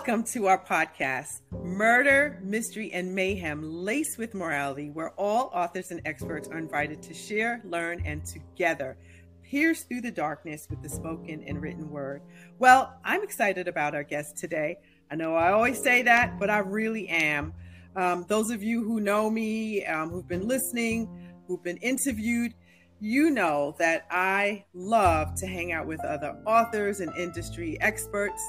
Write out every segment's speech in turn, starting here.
Welcome to our podcast, Murder, Mystery, and Mayhem Laced with Morality, where all authors and experts are invited to share, learn, and together pierce through the darkness with the spoken and written word. Well, I'm excited about our guest today. I know I always say that, but I really am. Um, those of you who know me, um, who've been listening, who've been interviewed, you know that I love to hang out with other authors and industry experts.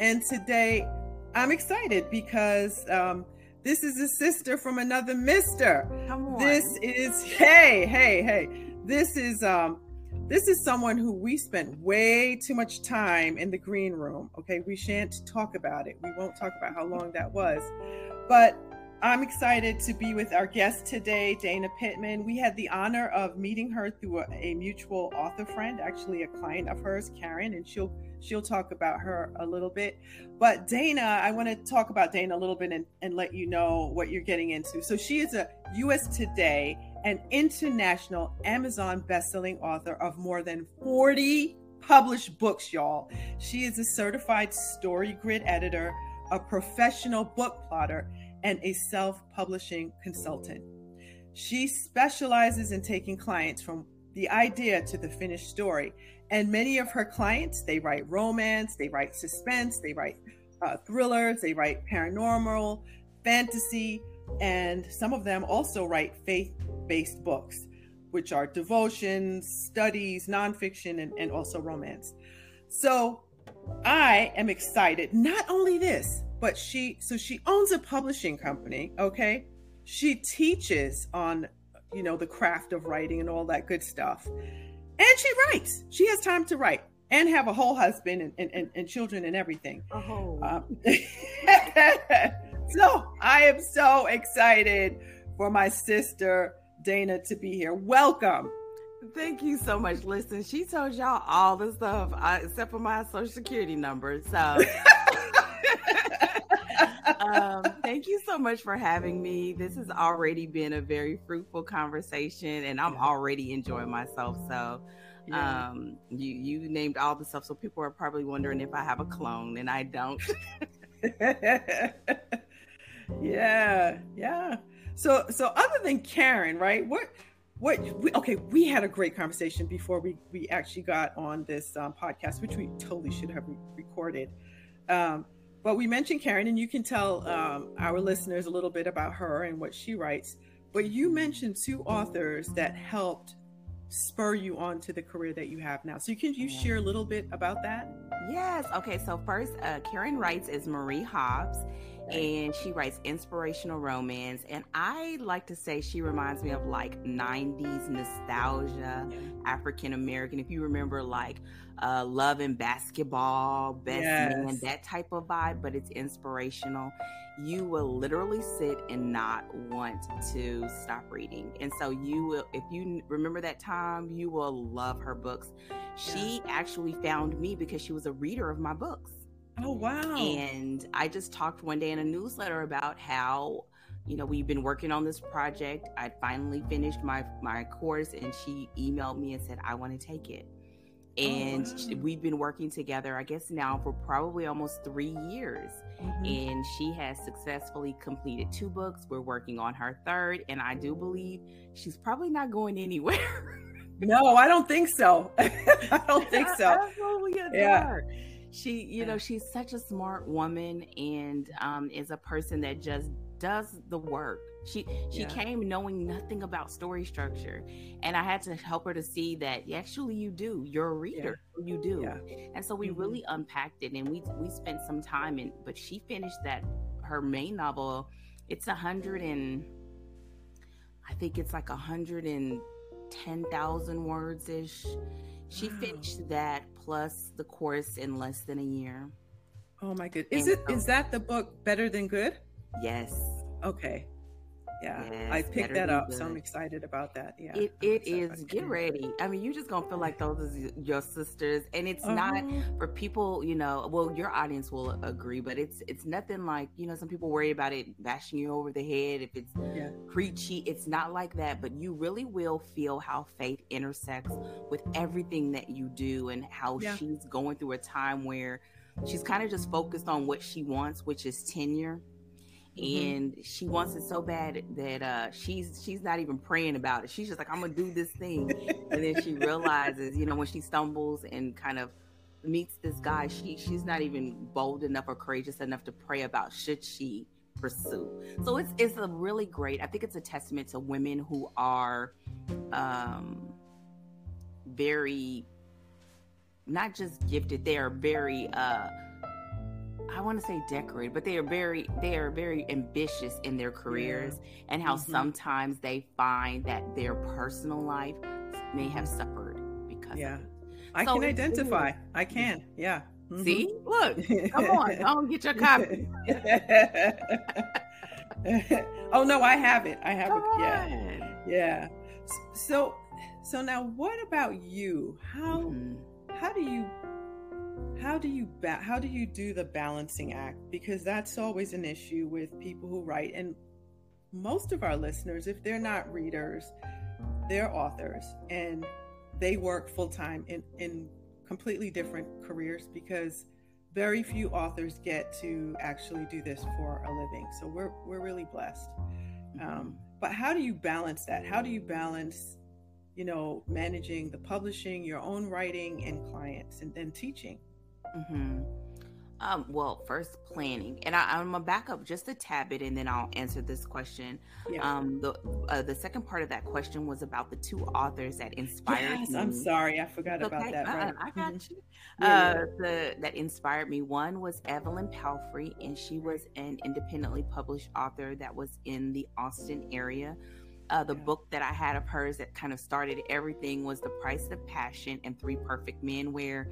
And today I'm excited because um, this is a sister from another mister. Come on. This is, hey, hey, hey. This is, um, this is someone who we spent way too much time in the green room. Okay, we shan't talk about it. We won't talk about how long that was. But I'm excited to be with our guest today, Dana Pittman. We had the honor of meeting her through a, a, mutual author friend, actually a client of hers, Karen, and she'll she'll talk about her a little bit. But Dana, I want to talk about Dana a little bit and, and let you know what you're getting into. So she is a USA Today and international Amazon bestselling author of more than 40 published books, y'all. She is a certified story grid editor, a professional book plotter and a self publishing consultant. She specializes in taking clients from the idea to the finished story. And many of her clients, they write romance, they write suspense, they write uh, thrillers, they write paranormal, fantasy, and some of them also write faith based books, which are devotions, studies, nonfiction, and, and also romance. So I am excited. Not only this, but she so she owns a publishing company okay she teaches on you know the craft of writing and all that good stuff and she writes she has time to write and have a whole husband and, and, and children and everything oh. Um, so i am so excited for my sister dana to be here welcome Thank you so much. Listen, she told y'all all the stuff uh, except for my social security number. So um, thank you so much for having me. This has already been a very fruitful conversation, and I'm already enjoying myself. So, yeah. um, you you named all the stuff, so people are probably wondering if I have a clone, and I don't. yeah, yeah. So, so other than Karen, right? What? What we, okay, we had a great conversation before we we actually got on this um, podcast, which we totally should have re- recorded. Um, but we mentioned Karen, and you can tell um, our listeners a little bit about her and what she writes. But you mentioned two authors that helped spur you on to the career that you have now. So can you share a little bit about that? Yes. Okay. So first, uh, Karen writes is Marie Hobbs, and she writes inspirational romance. And I like to say she reminds me of like 90s nostalgia, African American. If you remember, like uh, love and basketball, best yes. man, that type of vibe, but it's inspirational. You will literally sit and not want to stop reading. And so you will, if you remember that time, you will love her books. She actually found me because she was a reader of my books. Oh, wow. And I just talked one day in a newsletter about how you know we've been working on this project. I'd finally finished my my course and she emailed me and said i want to take it. Oh, and oh, wow. we've been working together i guess now for probably almost three years. Mm-hmm. and she has successfully completed two books. We're working on her third and i do believe she's probably not going anywhere. No i don't think so. I don't think so. Absolutely yeah she you know she's such a smart woman and um, is a person that just does the work she she yeah. came knowing nothing about story structure, and I had to help her to see that actually you do. You're a reader. Yeah. You do. Yeah. And so we mm-hmm. really unpacked it, and we we spent some time in. But she finished that her main novel. It's a hundred and I think it's like a hundred and ten thousand words ish. She wow. finished that plus the course in less than a year. Oh my good. Is and it so, is that the book better than good? Yes. Okay yeah yes, i picked that up so i'm excited about that yeah it, it is get ready i mean you're just gonna feel like those is your sisters and it's uh-huh. not for people you know well your audience will agree but it's it's nothing like you know some people worry about it bashing you over the head if it's yeah. preachy it's not like that but you really will feel how faith intersects with everything that you do and how yeah. she's going through a time where she's kind of just focused on what she wants, which is tenure. Mm-hmm. And she wants it so bad that uh, she's she's not even praying about it. She's just like, I'm gonna do this thing, and then she realizes, you know, when she stumbles and kind of meets this guy, she she's not even bold enough or courageous enough to pray about should she pursue. So it's it's a really great. I think it's a testament to women who are um, very not just gifted. They are very. Uh, I want to say decorated, but they are very they are very ambitious in their careers yeah. and how mm-hmm. sometimes they find that their personal life may have suffered because yeah. I so can identify. I can. Yeah. Mm-hmm. See? Look. Come on. Don't get your copy. oh no, I have it. I have it. Yeah. Yeah. So so now what about you? How mm-hmm. how do you how do you ba- how do you do the balancing act? Because that's always an issue with people who write and most of our listeners if they're not readers they're authors and they work full time in in completely different careers because very few authors get to actually do this for a living. So we're we're really blessed. Um, but how do you balance that? How do you balance you know managing the publishing your own writing and clients and then teaching Mm-hmm. Um, well, first planning, and I, am gonna back up just a tad bit, and then I'll answer this question. Yeah. Um, the uh, the second part of that question was about the two authors that inspired yes, me. I'm sorry, I forgot okay. about that. Right. I, I got mm-hmm. you. Yeah, uh, the that inspired me. One was Evelyn Palfrey, and she was an independently published author that was in the Austin area. Uh, the yeah. book that I had of hers that kind of started everything was The Price of Passion and Three Perfect Men, where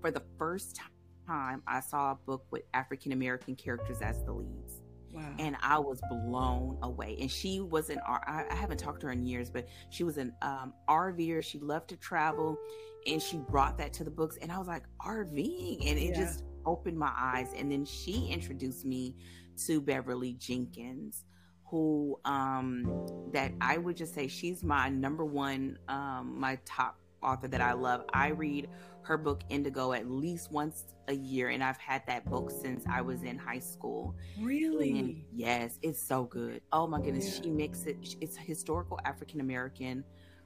for the first time, I saw a book with African American characters as the leads. Wow. And I was blown away. And she was an I haven't talked to her in years, but she was an um, RVer. She loved to travel, and she brought that to the books. And I was like, RVing, and it yeah. just opened my eyes. And then she introduced me to Beverly Jenkins, who um, that I would just say she's my number one, um, my top author that I love. I read her book Indigo at least once a year, and I've had that book since I was in high school. Really? And yes, it's so good. Oh my goodness, yeah. she makes it. It's a historical African American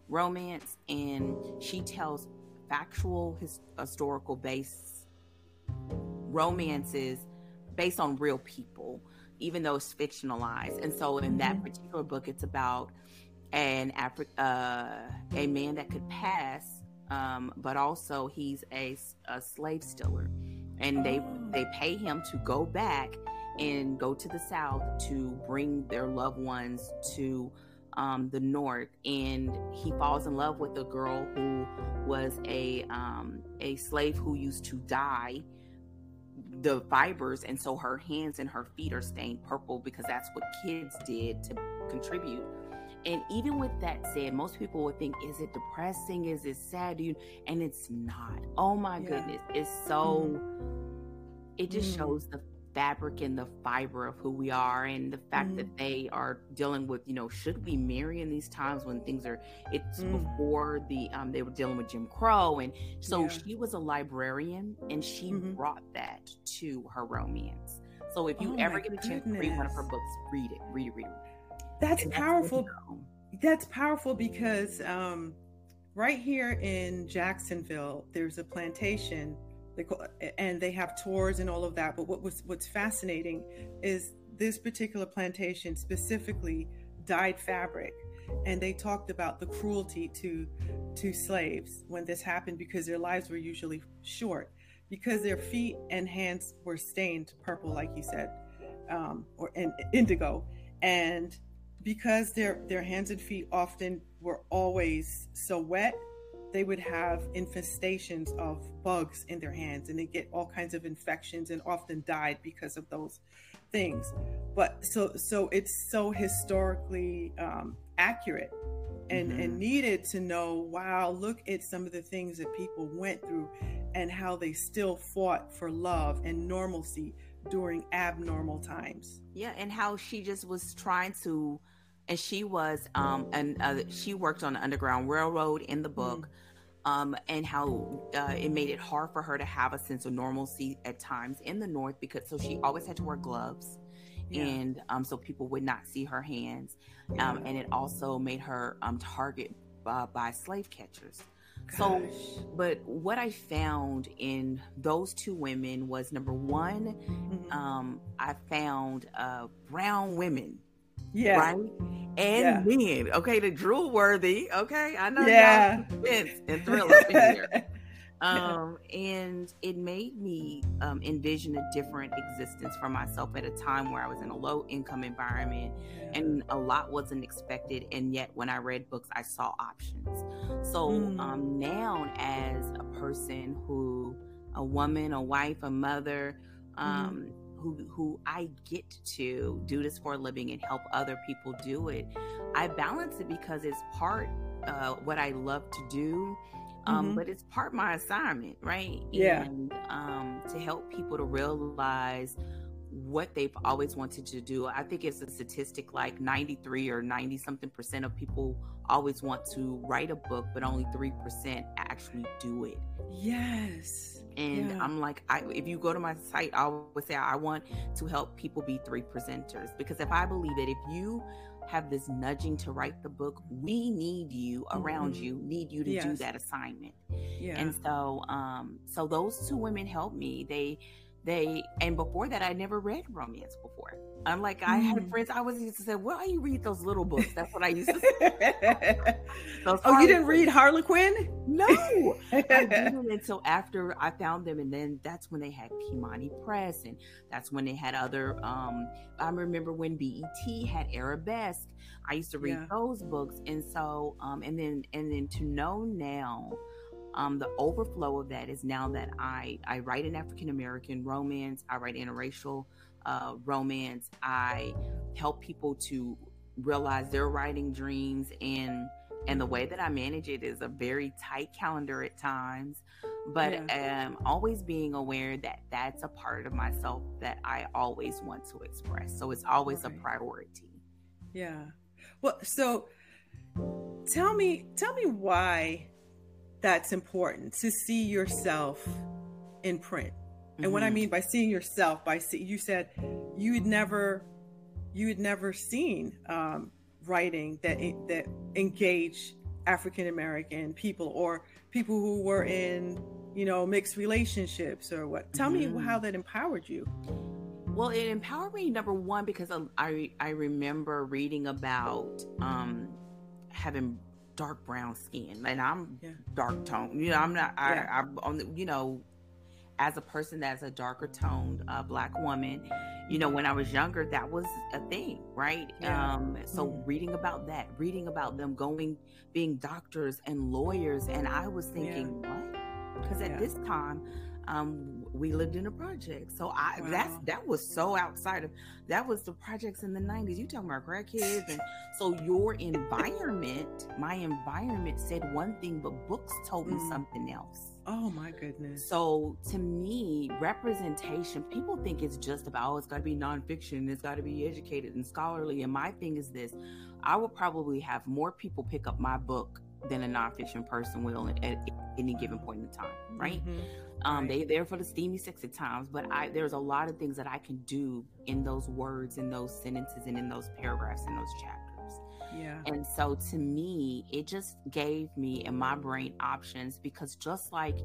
romance, and she tells factual his, historical based romances based on real people, even though it's fictionalized. And so, in that mm-hmm. particular book, it's about an Afri- uh, a man that could pass um, but also he's a, a slave stealer, and they they pay him to go back and go to the south to bring their loved ones to um, the north, and he falls in love with a girl who was a um, a slave who used to dye the fibers, and so her hands and her feet are stained purple because that's what kids did to contribute and even with that said, most people would think, is it depressing? Is it sad? You? And it's not. Oh my yeah. goodness. It's so, mm. it just mm. shows the fabric and the fiber of who we are and the fact mm. that they are dealing with, you know, should we marry in these times when things are, it's mm. before the, um, they were dealing with Jim Crow. And so yeah. she was a librarian and she mm-hmm. brought that to her romance. So if you oh ever get a chance to read one of her books, read it, read it, read it that's powerful. That's powerful because um, right here in Jacksonville, there's a plantation, and they have tours and all of that. But what was what's fascinating is this particular plantation specifically dyed fabric, and they talked about the cruelty to to slaves when this happened because their lives were usually short because their feet and hands were stained purple, like you said, um, or in, indigo, and because their their hands and feet often were always so wet they would have infestations of bugs in their hands and they get all kinds of infections and often died because of those things but so so it's so historically um, accurate and mm-hmm. and needed to know wow look at some of the things that people went through and how they still fought for love and normalcy during abnormal times yeah and how she just was trying to and she was um and uh, she worked on the underground railroad in the book um, and how uh, it made it hard for her to have a sense of normalcy at times in the north because so she always had to wear gloves yeah. and um, so people would not see her hands um, and it also made her um, target uh, by slave catchers Gosh. so but what i found in those two women was number one mm-hmm. Um, i found uh, brown women yeah. Right? And yeah. men. Okay, the drool worthy. Okay. I know yeah. suspense and thriller here. Um, and it made me um, envision a different existence for myself at a time where I was in a low income environment and a lot wasn't expected. And yet, when I read books, I saw options. So mm. um, now, as a person who, a woman, a wife, a mother, mm who who I get to do this for a living and help other people do it. I balance it because it's part uh, what I love to do. Um, mm-hmm. but it's part my assignment, right? Yeah. And um, to help people to realize what they've always wanted to do. I think it's a statistic like 93 or 90 something percent of people always want to write a book, but only 3% actually do it. Yes. And yeah. I'm like, I, if you go to my site, I would say I want to help people be three percenters because if I believe that if you have this nudging to write the book, we need you around mm-hmm. you, need you to yes. do that assignment. Yeah. And so, um, so those two women helped me. They they and before that i never read romance before. I'm like i mm. had friends i was used to say why you read those little books? That's what i used to say. Oh you didn't read harlequin? No. I didn't until after i found them and then that's when they had kimani press and that's when they had other um i remember when bet had arabesque. I used to read yeah. those books and so um and then and then to know now um, the overflow of that is now that I, I write an African American romance, I write interracial uh, romance, I help people to realize their writing dreams and and the way that I manage it is a very tight calendar at times, but yeah. um, always being aware that that's a part of myself that I always want to express. So it's always okay. a priority. Yeah. Well, so tell me, tell me why that's important to see yourself in print. And mm-hmm. what I mm-hmm. mean by seeing yourself, by see, you said you had never, you had never seen um, writing that that engage African American people or people who were in, you know, mixed relationships or what. Tell mm-hmm. me how that empowered you. Well, it empowered me number one because I I remember reading about um, having dark brown skin and I'm yeah. dark tone. You know, I'm not, I, yeah. I'm on the, you know, as a person that's a darker toned uh, black woman, you know, when I was younger, that was a thing, right? Yeah. Um, so mm-hmm. reading about that, reading about them going, being doctors and lawyers, and I was thinking, what? Because at this time, um, we lived in a project. So I wow. that's that was so outside of that was the projects in the 90s. You talking about crackheads and so your environment, my environment said one thing, but books told me mm. something else. Oh my goodness. So to me, representation, people think it's just about, oh, it's got to be nonfiction, it's got to be educated and scholarly. And my thing is this I would probably have more people pick up my book than a nonfiction person will at, at any given point in time, right? Mm-hmm. Um, right. They there for the steamy, sexy times, but I there's a lot of things that I can do in those words, in those sentences, and in those paragraphs, in those chapters. Yeah. And so to me, it just gave me in my brain options because just like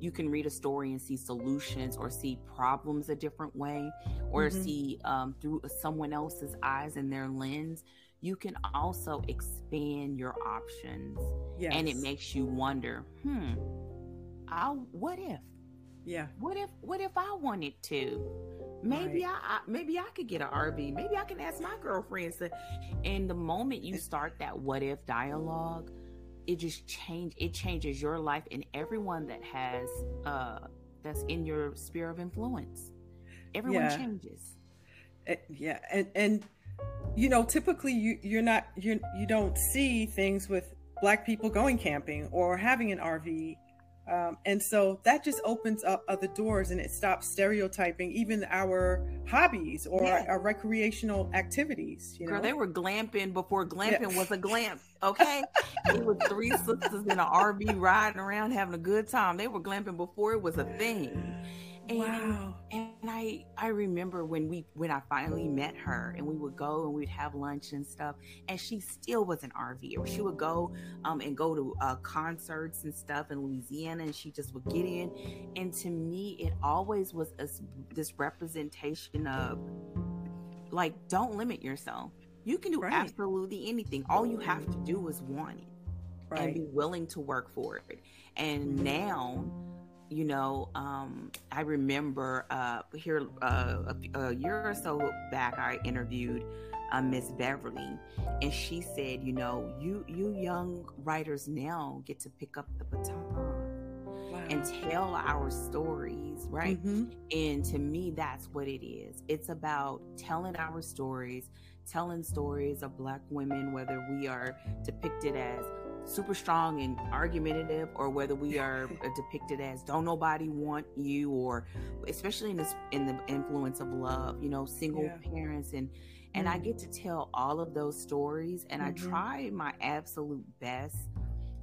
you can read a story and see solutions or see problems a different way or mm-hmm. see um, through someone else's eyes and their lens, you can also expand your options. Yes. And it makes you wonder, hmm, I'll, what if? Yeah. What if what if I wanted to? Maybe right. I, I, maybe I could get an RV. Maybe I can ask my girlfriends to and the moment you start that what if dialogue, it just change it changes your life and everyone that has uh that's in your sphere of influence. Everyone yeah. changes. Uh, yeah, and and you know, typically you you're not you you don't see things with black people going camping or having an RV Um, and so that just opens up other doors and it stops stereotyping even our hobbies or yeah. our, our, recreational activities. You know? Girl, they were glamping before glamping yeah. was a glamp. Okay, it was three sisters in an RV riding around having a good time. They were glamping before it was a thing. And, wow. and I I remember when we when I finally met her and we would go and we'd have lunch and stuff and she still was an RVer. She would go um and go to uh, concerts and stuff in Louisiana and she just would get in. And to me, it always was a, this representation of like don't limit yourself. You can do right. absolutely anything. All you have to do is want it right. and be willing to work for it. And now you know, um, I remember uh, here uh, a, a, year or so back, I interviewed uh, Miss Beverly, and she said, you know, you you young writers now get to pick up the baton wow. and tell our stories, right? Mm-hmm. And to me, that's what it is. It's about telling our stories, telling stories of Black women, whether we are depicted as super strong and argumentative or whether we are depicted as don't nobody want you or especially in this in the influence of love you know single yeah. parents and and mm-hmm. i get to tell all of those stories and mm-hmm. i try my absolute best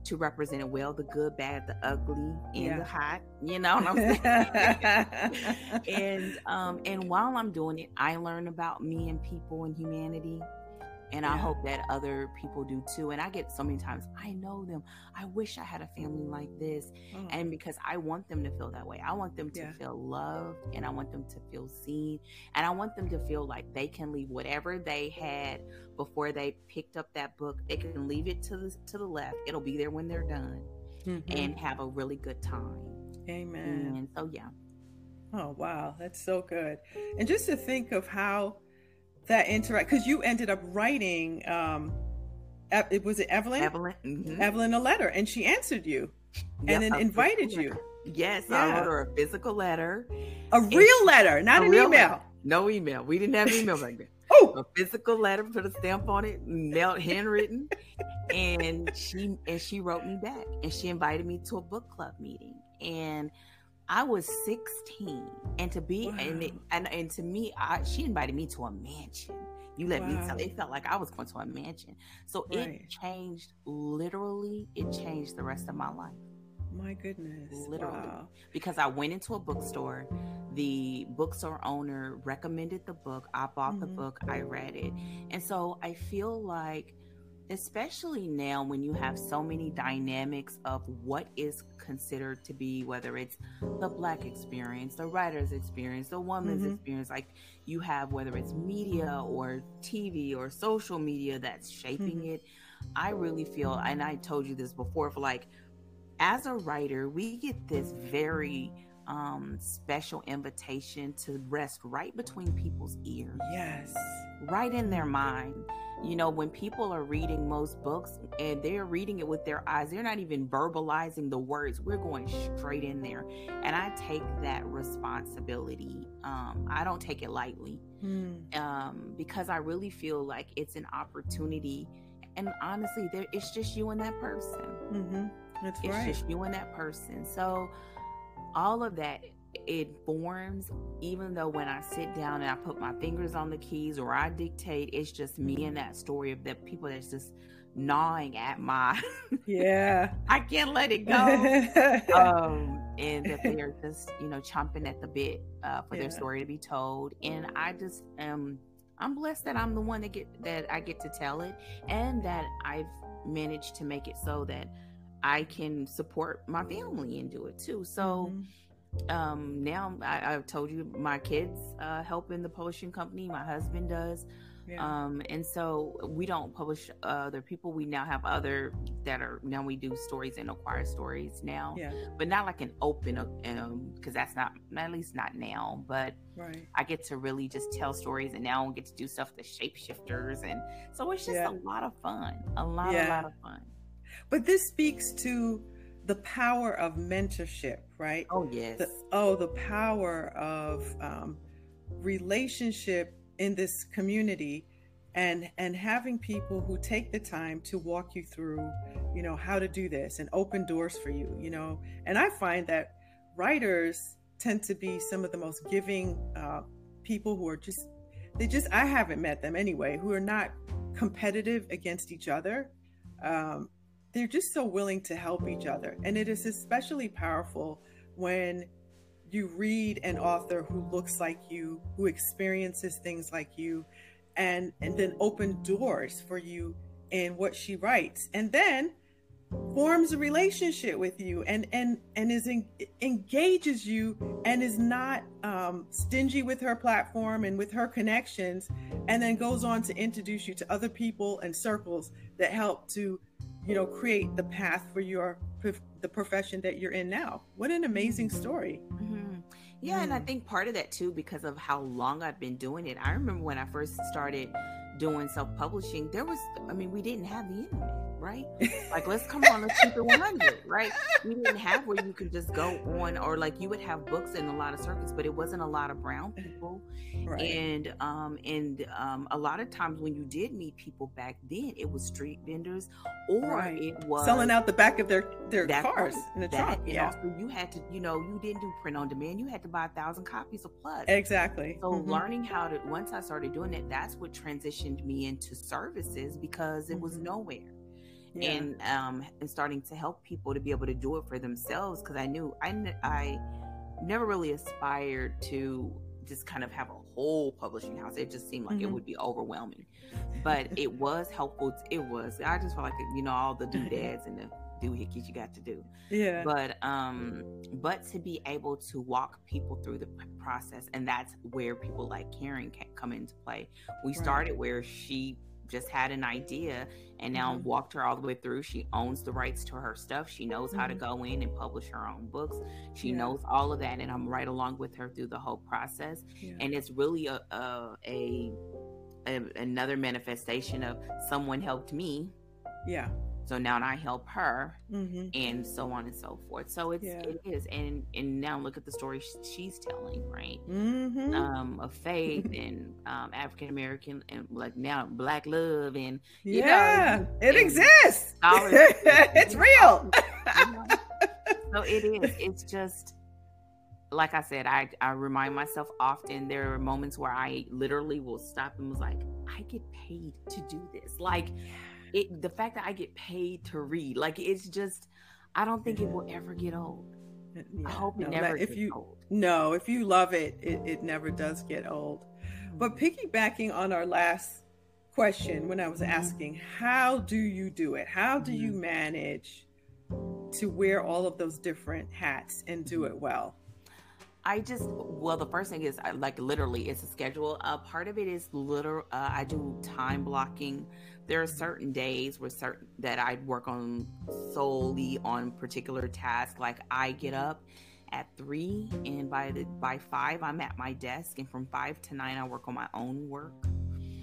to represent it well the good bad the ugly and yeah. the hot you know what i'm saying and um and while i'm doing it i learn about me and people and humanity and yeah. I hope that other people do too. And I get so many times, I know them. I wish I had a family like this. Mm. And because I want them to feel that way, I want them to yeah. feel loved and I want them to feel seen. And I want them to feel like they can leave whatever they had before they picked up that book. They can leave it to the, to the left. It'll be there when they're done mm-hmm. and have a really good time. Amen. And so, yeah. Oh, wow. That's so good. And just to think of how that interact because you ended up writing um it was it evelyn? Evelyn mm-hmm. evelyn a letter and she answered you and then invited you. yes yeah. i wrote her a physical letter. A real letter not an email letter. no email. We didn't have email back then. Oh! A physical letter put a stamp on it mailed handwritten. And she and she wrote me back and she invited me to a book club meeting. And I was 16, and to be wow. and, it, and and to me, I, she invited me to a mansion. You let wow. me tell. It felt like I was going to a mansion. So right. it changed. Literally, it changed the rest of my life. My goodness. Literally. Wow. Because I went into a bookstore. The bookstore owner recommended the book. I bought mm-hmm. the book. I read it. And so I feel like especially now when you have so many dynamics of what is considered to be whether it's the black experience the writer's experience the woman's mm-hmm. experience like you have whether it's media or tv or social media that's shaping mm-hmm. it i really feel and i told you this before for like as a writer we get this very um, special invitation to rest right between people's ears. Yes. Right in their mind you know, when people are reading most books and they're reading it with their eyes, they're not even verbalizing the words. We're going straight in there. And I take that responsibility. Um, I don't take it lightly mm. um, because I really feel like it's an opportunity. And honestly, there, it's just you and that person. Mm-hmm. That's it's right. just you and that person. So, all of that it forms even though when i sit down and i put my fingers on the keys or i dictate it's just me and that story of the people that's just gnawing at my yeah. I can't let it go. Um and that they're just you know chomping at the bit uh, for yeah. their story to be told. And i just am i'm blessed that i'm the one that get that i get to tell it and that i've managed to make it so that i can support my family and do it too. So mm-hmm. um now I, have told you my kids uh help in the publishing company my husband does. Yeah. um and so we don't publish other people. We now have other that are now we do stories and acquire stories now yeah. but not like an open um because that's not at least not now but right. I get to really just tell stories and now I get to do stuff the shapeshifters and so it's just yeah. a lot of fun a lot a lot of fun but this speaks to the power of mentorship, right? Oh yes. The, oh, the power of um, relationship in this community, and and having people who take the time to walk you through you know how to do this and open doors for you you know and i find that writers tend to be some of the most giving uh, people who are just they just i haven't met them anyway who are not competitive against each other um, they're just so willing to help each other. And it is especially powerful when you read an author who looks like you who experiences things like you and and then open doors for you in what she writes. And then forms a relationship with you and and and is in, engages you and is not um, stingy with her platform and with her connections and then goes on to introduce you to other people and circles that help to you know create the path for your the profession that you're in now what an amazing story mm-hmm. Yeah, and I mm. think part of that too, because of how long I've been doing it. I remember when I first started doing self publishing, there was, I mean, we didn't have the internet, right? like, let's come on, let's keep it 100, right? We didn't have where you could just go on, or like you would have books in a lot of circuits, but it wasn't a lot of brown people. Right. And, um, and, um, a lot of times when you did meet people back then, it was street vendors or right. it was selling out the back of their, their cars in the that. Yeah. Also, you had to, you know, you didn't do print on demand, you had to buy a thousand copies of plus. Exactly. So mm-hmm. learning how to, once I started doing it, that's what transitioned transitioned me into services because it was mm-hmm. nowhere. Yeah. And um and starting to help people to be able to do it for themselves because I knew I I never really aspired to just kind of have a whole publishing house. It just seemed like mm-hmm. it would be overwhelming. But it was helpful. It was. I just felt like you know all the doodads and the doohickeys you got to do. Yeah. But um, but to be able to walk people through the process, and that's where people like Karen can come into play. We right. started where she just had an idea and now mm-hmm. walked her all the way through. She owns the rights to her stuff. She knows mm-hmm. how to mm-hmm. go in and publish her own books. She yeah. knows all of that, and I'm right along with her through the whole process. Yeah. And it's really a, a, a, a another manifestation of someone helped me. Yeah so now I help her, mm-hmm. and so on and so forth. So it's yeah. it is, and and now look at the story she's telling, right? Mm-hmm. Um, of faith and um, African American and like now Black love and yeah, know, it exists. it's real. so it is. It's just like I said, I, I remind myself often there are moments where I literally will stop and was like, I get paid to do this. Like, it the fact that I get paid to read, like it's just I don't think it will ever get old. Yeah, I hope it no, never if you, old. No, if you love it, it, it never does get old. But mm-hmm. piggybacking on our last question when I was mm-hmm. asking, how do you do it? How do you mm-hmm. manage to wear all of those different hats and do it well? I just well, the first thing is like literally, it's a schedule. Uh, part of it is literal. Uh, I do time blocking there are certain days where certain that I work on solely on particular tasks. Like I get up at three, and by the by five, I'm at my desk, and from five to nine, I work on my own work.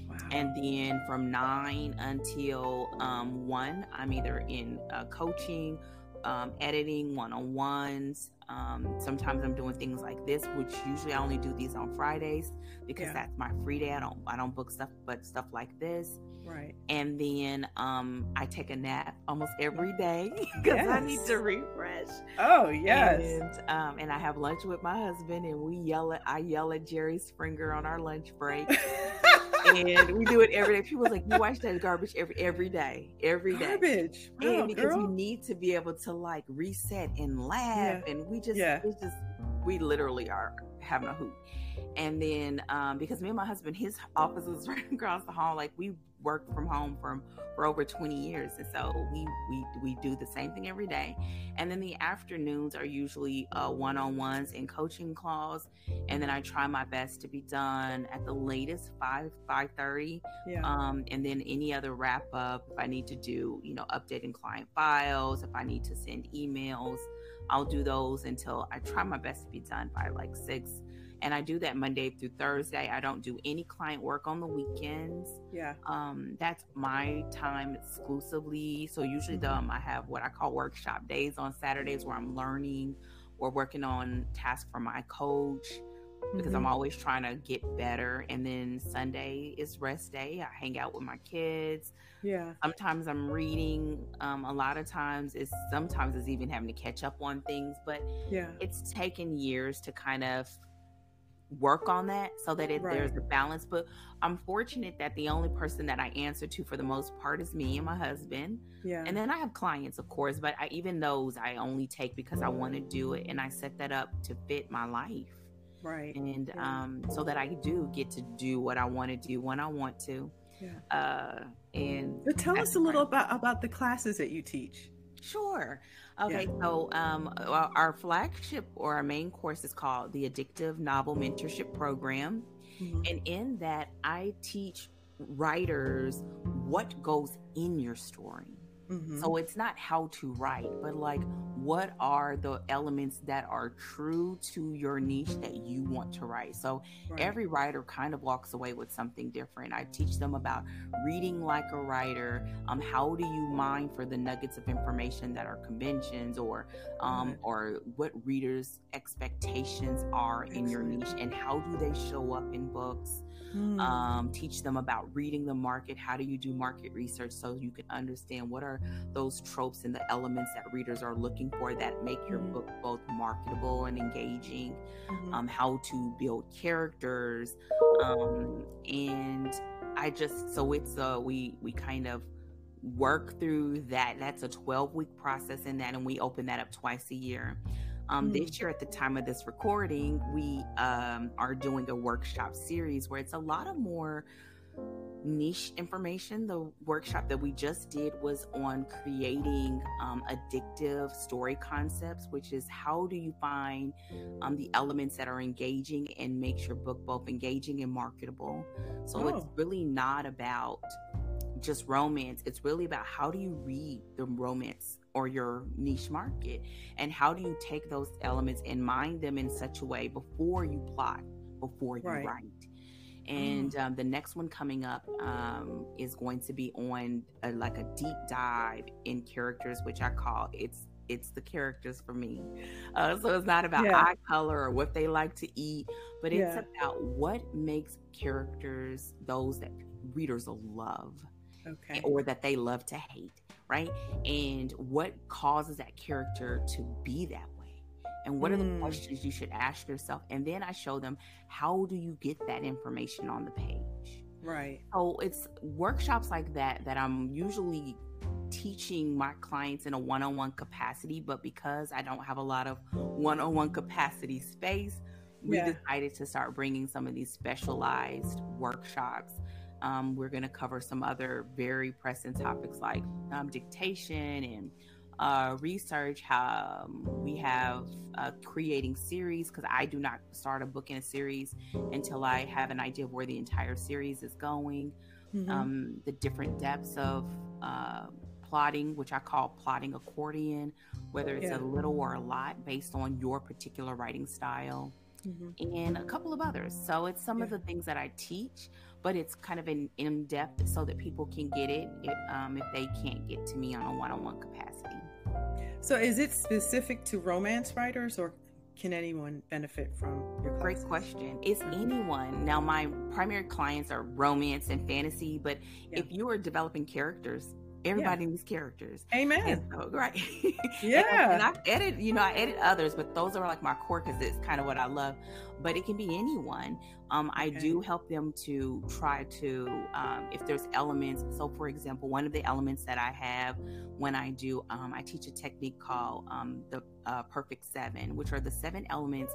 Wow. And then from nine until um, one, I'm either in uh, coaching, um, editing, one on ones, um, sometimes I'm doing things like this, which usually I only do these on Fridays because yeah. that's my free day. I don't I don't book stuff, but stuff like this. Right. And then um, I take a nap almost every day because yes. I need to refresh. Oh yes. And um, and I have lunch with my husband, and we yell at I yell at Jerry Springer on our lunch break. and we do it every day. People like, you watch that garbage every every day, every day. Garbage, and because girl. we need to be able to like reset and laugh, yeah. and we just, yeah. it's just, we literally are having a hoot. And then um, because me and my husband, his office is right across the hall, like we worked from home from for over 20 years and so we we we do the same thing every day and then the afternoons are usually uh, one-on-ones and coaching calls and then i try my best to be done at the latest 5 5 30 yeah. um, and then any other wrap up if i need to do you know updating client files if i need to send emails i'll do those until i try my best to be done by like 6 and I do that Monday through Thursday. I don't do any client work on the weekends. Yeah. Um, that's my time exclusively. So usually, mm-hmm. um, I have what I call workshop days on Saturdays where I'm learning or working on tasks for my coach. because mm-hmm. I'm always trying to get better. And then Sunday is rest day. I hang out with my kids. Yeah. Sometimes I'm reading. Um, a lot of times it's sometimes it's even having to catch up on things. But yeah, it's taken years to kind of work on that so that it, right. there's a balance. But I'm fortunate that the only person that I answer to for the most part is me and my husband. Yeah. And then I have clients, of course, but I, even those I only take because I want to do it and I set that up to fit my life. Right. And yeah. um, so that I do get to do what I want to do when I want to. Yeah. Uh, and but tell us a little about about the classes that you teach. Sure. Okay, yeah. so um, our flagship or our main course is called the Addictive Novel Mentorship Program. Mm-hmm. And in that, I teach writers what goes in your story. Mm-hmm. So it's not how to write, but like what are the elements that are true to your niche that you want to write. So right. every writer kind of walks away with something different. I teach them about reading like a writer. Um, how do you mine for the nuggets of information that are conventions or um, or what readers' expectations are in your niche and how do they show up in books? Mm. um, teach them about reading the market. How do you do market research so you can understand what are those tropes and the elements that readers are looking for that make your mm. book both marketable and engaging? Mm-hmm. Um, how to build characters, um, and I just so it's uh we we kind of work through that. That's a 12 week process in that, and we open that up twice a year. Um, mm-hmm. This year, at the time of this recording, we um, are doing a workshop series where it's a lot of more niche information. The workshop that we just did was on creating um, addictive story concepts, which is how do you find um, the elements that are engaging and makes your book both engaging and marketable. So oh. it's really not about just romance. It's really about how do you read the romance or your niche market and how do you take those elements and mind them in such a way before you plot before you right. write and mm. um, the next one coming up um, is going to be on a, like a deep dive in characters which i call it's it's the characters for me uh, so it's not about yeah. eye color or what they like to eat but it's yeah. about what makes characters those that readers will love okay. or that they love to hate right? And what causes that character to be that way? And what mm. are the mm. questions you should ask yourself? And then I show them how do you get that information on the page? Right. So it's workshops like that that I'm usually teaching my clients in a one-on-one capacity, but because I don't have a lot of one-on-one capacity space, we yeah. decided to start bringing some of these specialized workshops um, we're going to cover some other very pressing topics like um, dictation and uh, research. How um, we have uh, creating series because I do not start a book in a series until I have an idea of where the entire series is going. Mm-hmm. Um, the different depths of uh, plotting, which I call plotting accordion, whether it's yeah. a little or a lot based on your particular writing style. Mm-hmm. and a couple of others. So it's some yeah. of the things that I teach but it's kind of an in depth so that people can get it if, um, if they can't get to me on a one on one capacity. So, is it specific to romance writers or can anyone benefit from your classes? Great question. It's anyone. Now, my primary clients are romance and fantasy, but yeah. if you are developing characters, everybody yeah. needs characters. Amen. So, right. Yeah. and, and, I edit, you know, I edit others, but those are like my core because it's kind of what I love. But it can be anyone. Um, I okay. do help them to try to, um, if there's elements. So, for example, one of the elements that I have when I do, um, I teach a technique called um, the uh, Perfect Seven, which are the seven elements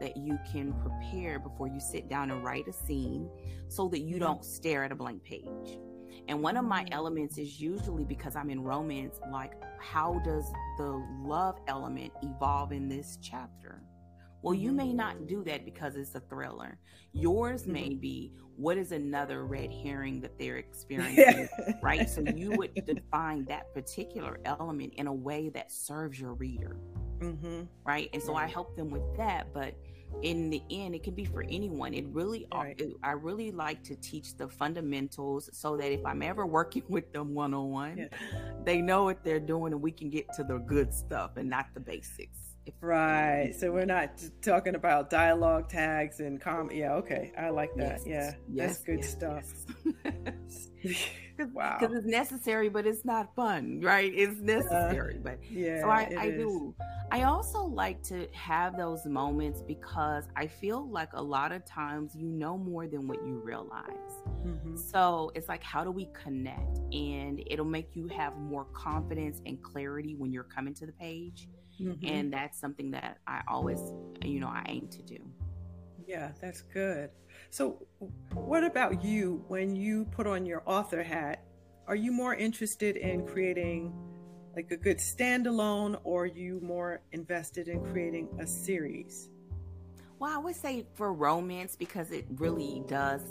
that you can prepare before you sit down and write a scene so that you mm-hmm. don't stare at a blank page. And one of my mm. elements is usually because I'm in romance, like, how does the love element evolve in this chapter? Well, you may mm-hmm. not do that because it's a thriller. Yours may mm-hmm. be what is another red herring that they're experiencing, right? So you would define that particular element in a way that serves your reader, mm-hmm. right? And so I help them with that. But in the end it can be for anyone it really right. i really like to teach the fundamentals so that if i'm ever working with them one-on-one yeah. they know what they're doing and we can get to the good stuff and not the basics right. So we're not talking about dialogue tags and com. Yeah. Okay. I like that. Yes, yeah. Yes, That's good yes, stuff. Yes. wow. Because it's necessary, but it's not fun, right? It's necessary, uh, but yeah. So I, I do. I also like to have those moments because I feel like a lot of times you know more than what you realize. Mm-hmm. So it's like, how do we connect? And it'll make you have more confidence and clarity when you're coming to the page. Mm-hmm. And that's something that I always, you know, I aim to do. Yeah, that's good. So, what about you when you put on your author hat? Are you more interested in creating like a good standalone, or are you more invested in creating a series? Well, I would say for romance because it really does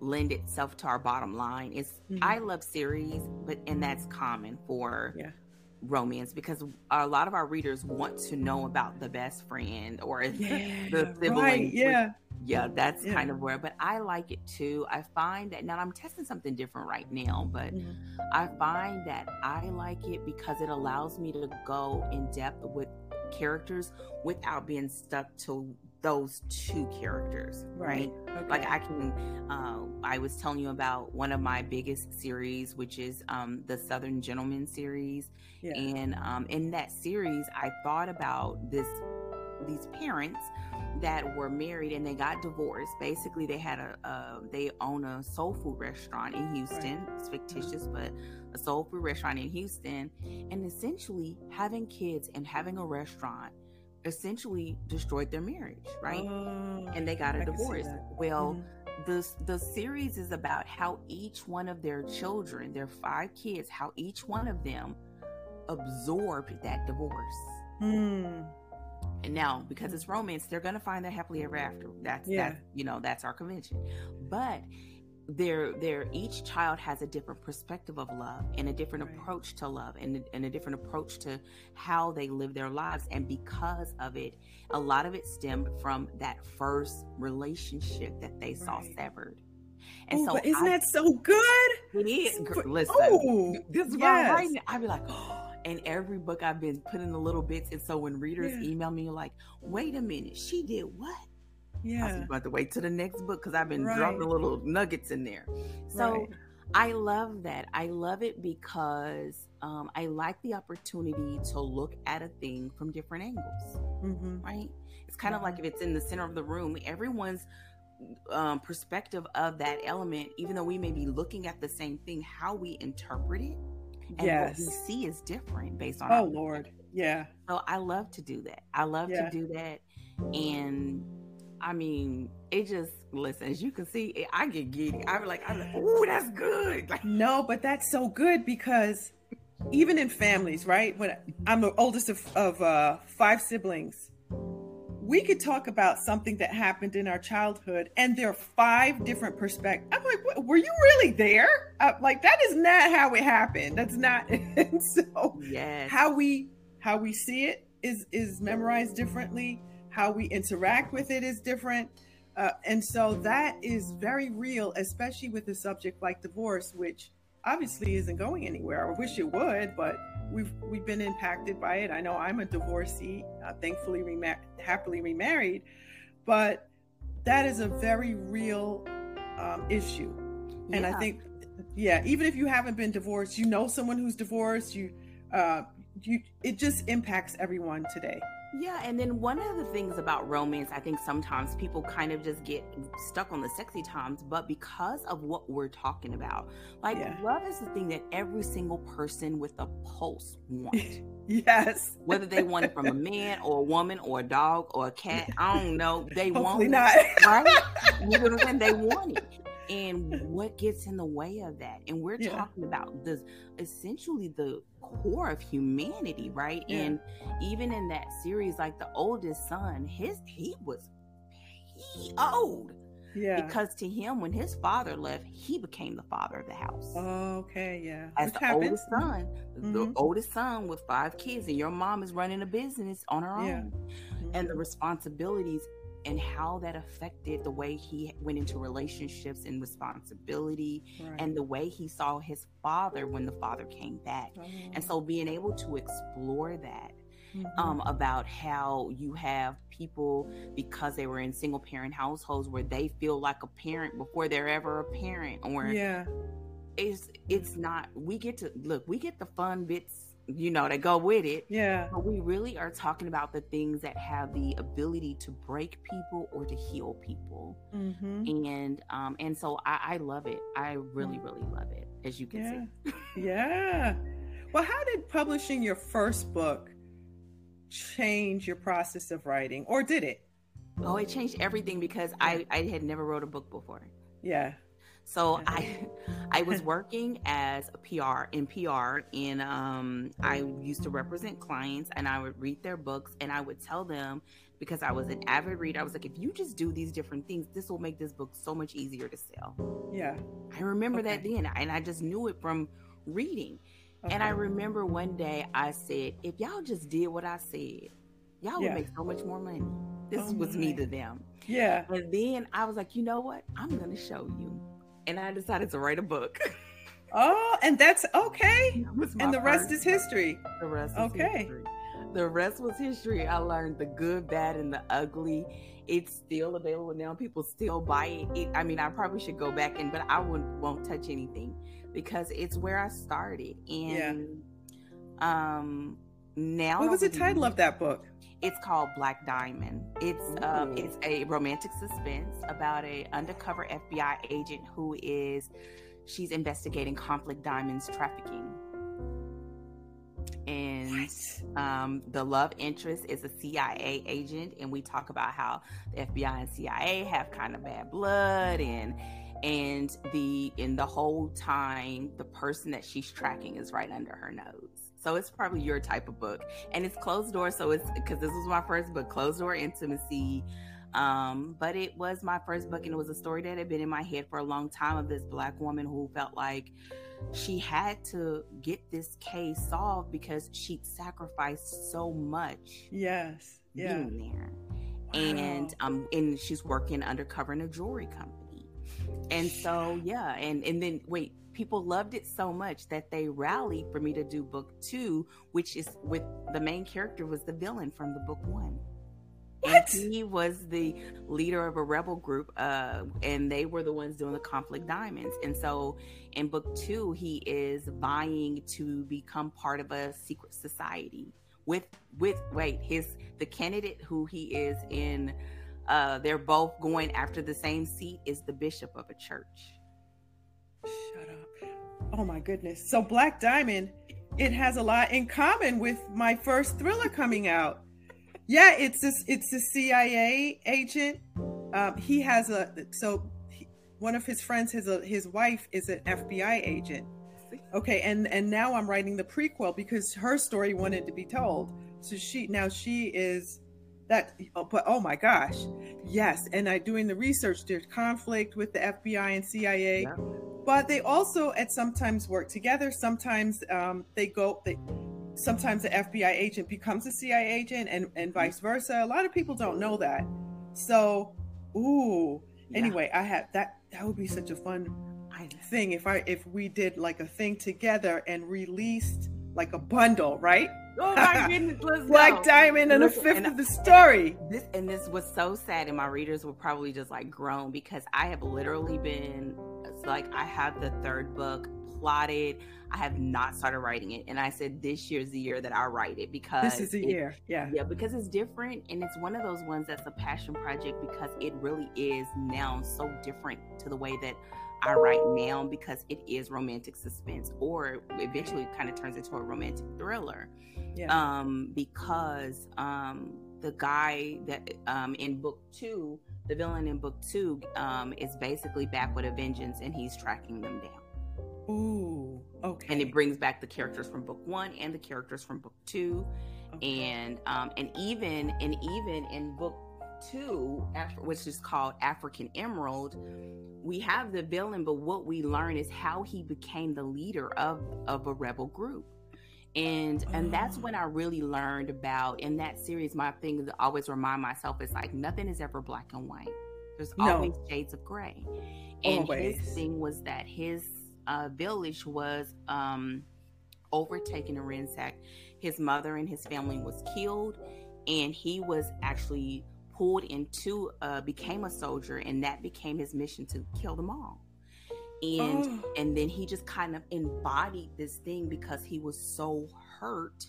lend itself to our bottom line. Is mm-hmm. I love series, but and that's common for yeah romance because a lot of our readers want to know about the best friend or yeah, the sibling. Right, yeah. Yeah, that's yeah. kind of where, but I like it too. I find that now I'm testing something different right now, but mm-hmm. I find that I like it because it allows me to go in depth with characters without being stuck to those two characters, right? right? Okay. Like I can, uh, I was telling you about one of my biggest series, which is um, the Southern Gentleman series, yeah. and um, in that series, I thought about this these parents that were married and they got divorced. Basically, they had a, they own a soul food restaurant in Houston. Right. It's fictitious, but a soul food restaurant in Houston, and essentially having kids and having a restaurant essentially destroyed their marriage, right? Oh, and they got a I divorce. Well, mm-hmm. the the series is about how each one of their children, their five kids, how each one of them absorbed that divorce. Mm. And now, because it's romance, they're gonna find their happily ever after. That's yeah. that you know that's our convention. But they're they're each child has a different perspective of love and a different right. approach to love and, and a different approach to how they live their lives and because of it a lot of it stemmed from that first relationship that they right. saw severed and Ooh, so isn't I, that so good it is listen oh, this is yes. right i'd be like oh and every book I've been putting the little bits. And so when readers yeah. email me, like, wait a minute, she did what? Yeah. I'm about to wait to the next book because I've been right. dropping little nuggets in there. So right. I love that. I love it because um, I like the opportunity to look at a thing from different angles. Mm-hmm. Right? It's kind of like if it's in the center of the room, everyone's um, perspective of that element, even though we may be looking at the same thing, how we interpret it and yes. what we see is different based on. Oh Lord, yeah. So I love to do that. I love yeah. to do that, and I mean, it just listen. As you can see, I get giddy. I'm like, I'm like, ooh, that's good. Like, no, but that's so good because even in families, right? When I'm the oldest of, of uh, five siblings, we could talk about something that happened in our childhood and there are five different perspectives i'm like were you really there uh, like that is not how it happened that's not so yes. how we how we see it is is memorized differently how we interact with it is different uh, and so that is very real especially with a subject like divorce which obviously isn't going anywhere i wish it would but we've we've been impacted by it. I know I'm a divorcee, uh, thankfully remar- happily remarried, but that is a very real um, issue. And. I think, yeah, even if you haven't been divorced, you know someone who's divorced. You, uh, you, it just impacts everyone today. Yeah, and then one of the things about romance, I think sometimes people kind of just get stuck on the sexy times, but because of what we're talking about, like yeah. love is the thing that every single person with a pulse wants. yes. Whether they want it from a man or a woman or a dog or a cat, I don't know. They Hopefully want not. it. Right? you know what I'm saying? They want it and what gets in the way of that and we're yeah. talking about this essentially the core of humanity right yeah. and even in that series like the oldest son his he was he old yeah because to him when his father left he became the father of the house okay yeah as Which the happens. oldest son mm-hmm. the oldest son with five kids and your mom is running a business on her yeah. own mm-hmm. and the mm-hmm. responsibilities and how that affected the way he went into relationships and responsibility right. and the way he saw his father when the father came back. Oh. And so being able to explore that mm-hmm. um, about how you have people because they were in single parent households where they feel like a parent before they're ever a parent or yeah it's it's not we get to look we get the fun bits you know that go with it yeah. but we really are talking about the things that have the ability to break people or to heal people. Mm-hmm. and um and so I, I love it. I really really love it as you can yeah. see. Yeah. Well how did publishing your first book change your process of writing or did it? Oh it changed everything because i i had never wrote a book before. Yeah so I I was working as a PR in PR and um, I used to represent clients and I would read their books and I would tell them because I was an avid reader, I was like, if you just do these different things, this will make this book so much easier to sell. Yeah. I remember okay. that then and I just knew it from reading. Okay. And I remember one day I said, if y'all just did what I said, y'all yeah. would make so much more money. This oh was me to them. Yeah. And then I was like, you know what? I'm going to show you and I decided to write a book. Oh, and that's okay. and the rest is history. The rest okay. History. The rest was history. I learned the good, bad, and the ugly. It's still available now. People still buy it. it I mean, I probably should go back and, but I won't, won't touch anything because it's where I started. And yeah. um, now. What was the title of that book? It's called Black Diamond. It's um, it's a romantic suspense about a undercover FBI agent who is she's investigating conflict diamonds trafficking. And um, the love interest is a CIA agent, and we talk about how the FBI and CIA have kind of bad blood, and and the in the whole time the person that she's tracking is right under her nose so it's probably your type of book. And it's closed door. So it's because this was my first book, Closed Door Intimacy. Um, but it was my first book, and it was a story that had been in my head for a long time of this black woman who felt like she had to get this case solved because she'd sacrificed so much. Yes. Yeah. Being there. Wow. And um and she's working undercover in a jewelry company. And so yeah, and and then wait, people loved it so much that they rallied for me to do book two, which is with the main character was the villain from the book one. What? And he was the leader of a rebel group, uh, and they were the ones doing the conflict diamonds. And so, in book two, he is vying to become part of a secret society with with wait his the candidate who he is in. Uh, they're both going after the same seat is the bishop of a church. Shut up. Oh my goodness. So Black Diamond, it has a lot in common with my first thriller coming out. Yeah, it's this it's a CIA agent. Um, he has a so he, one of his friends, his his wife is an FBI agent. Okay, and and now I'm writing the prequel because her story wanted to be told. So she now she is that oh, but oh my gosh. Yes and i doing the research there's conflict with the fbi and cia yeah. But they also at sometimes work together. Sometimes um, they go they sometimes the fbi agent becomes a cia agent and, and mm-hmm. vice versa. A lot of people don't know that. So ooh. Yeah. anyway i had that that would be such a fun thing if i if we did like a thing together and released like a bundle right Oh my goodness, let's Black go. Diamond and Listen, a fifth and, of the story. This and this was so sad, and my readers were probably just like groan because I have literally been like I have the third book plotted. I have not started writing it. And I said this year's the year that I write it because this is the it, year. Yeah. Yeah, because it's different and it's one of those ones that's a passion project because it really is now so different to the way that I write now because it is romantic suspense or eventually kind of turns into a romantic thriller. Yeah. Um, because um the guy that um in book two the villain in book two um, is basically back with a vengeance and he's tracking them down. Ooh, okay. And it brings back the characters from book one and the characters from book two, okay. and um, and even and even in book two, which is called African Emerald, we have the villain, but what we learn is how he became the leader of of a rebel group and and that's when i really learned about in that series my thing to always remind myself is like nothing is ever black and white there's no. always shades of gray and always. his thing was that his uh, village was um overtaken and ransacked. His mother and his family was killed, and he was actually pulled into uh, became a soldier, and that became his mission to kill them all. And oh. and then he just kind of embodied this thing because he was so hurt.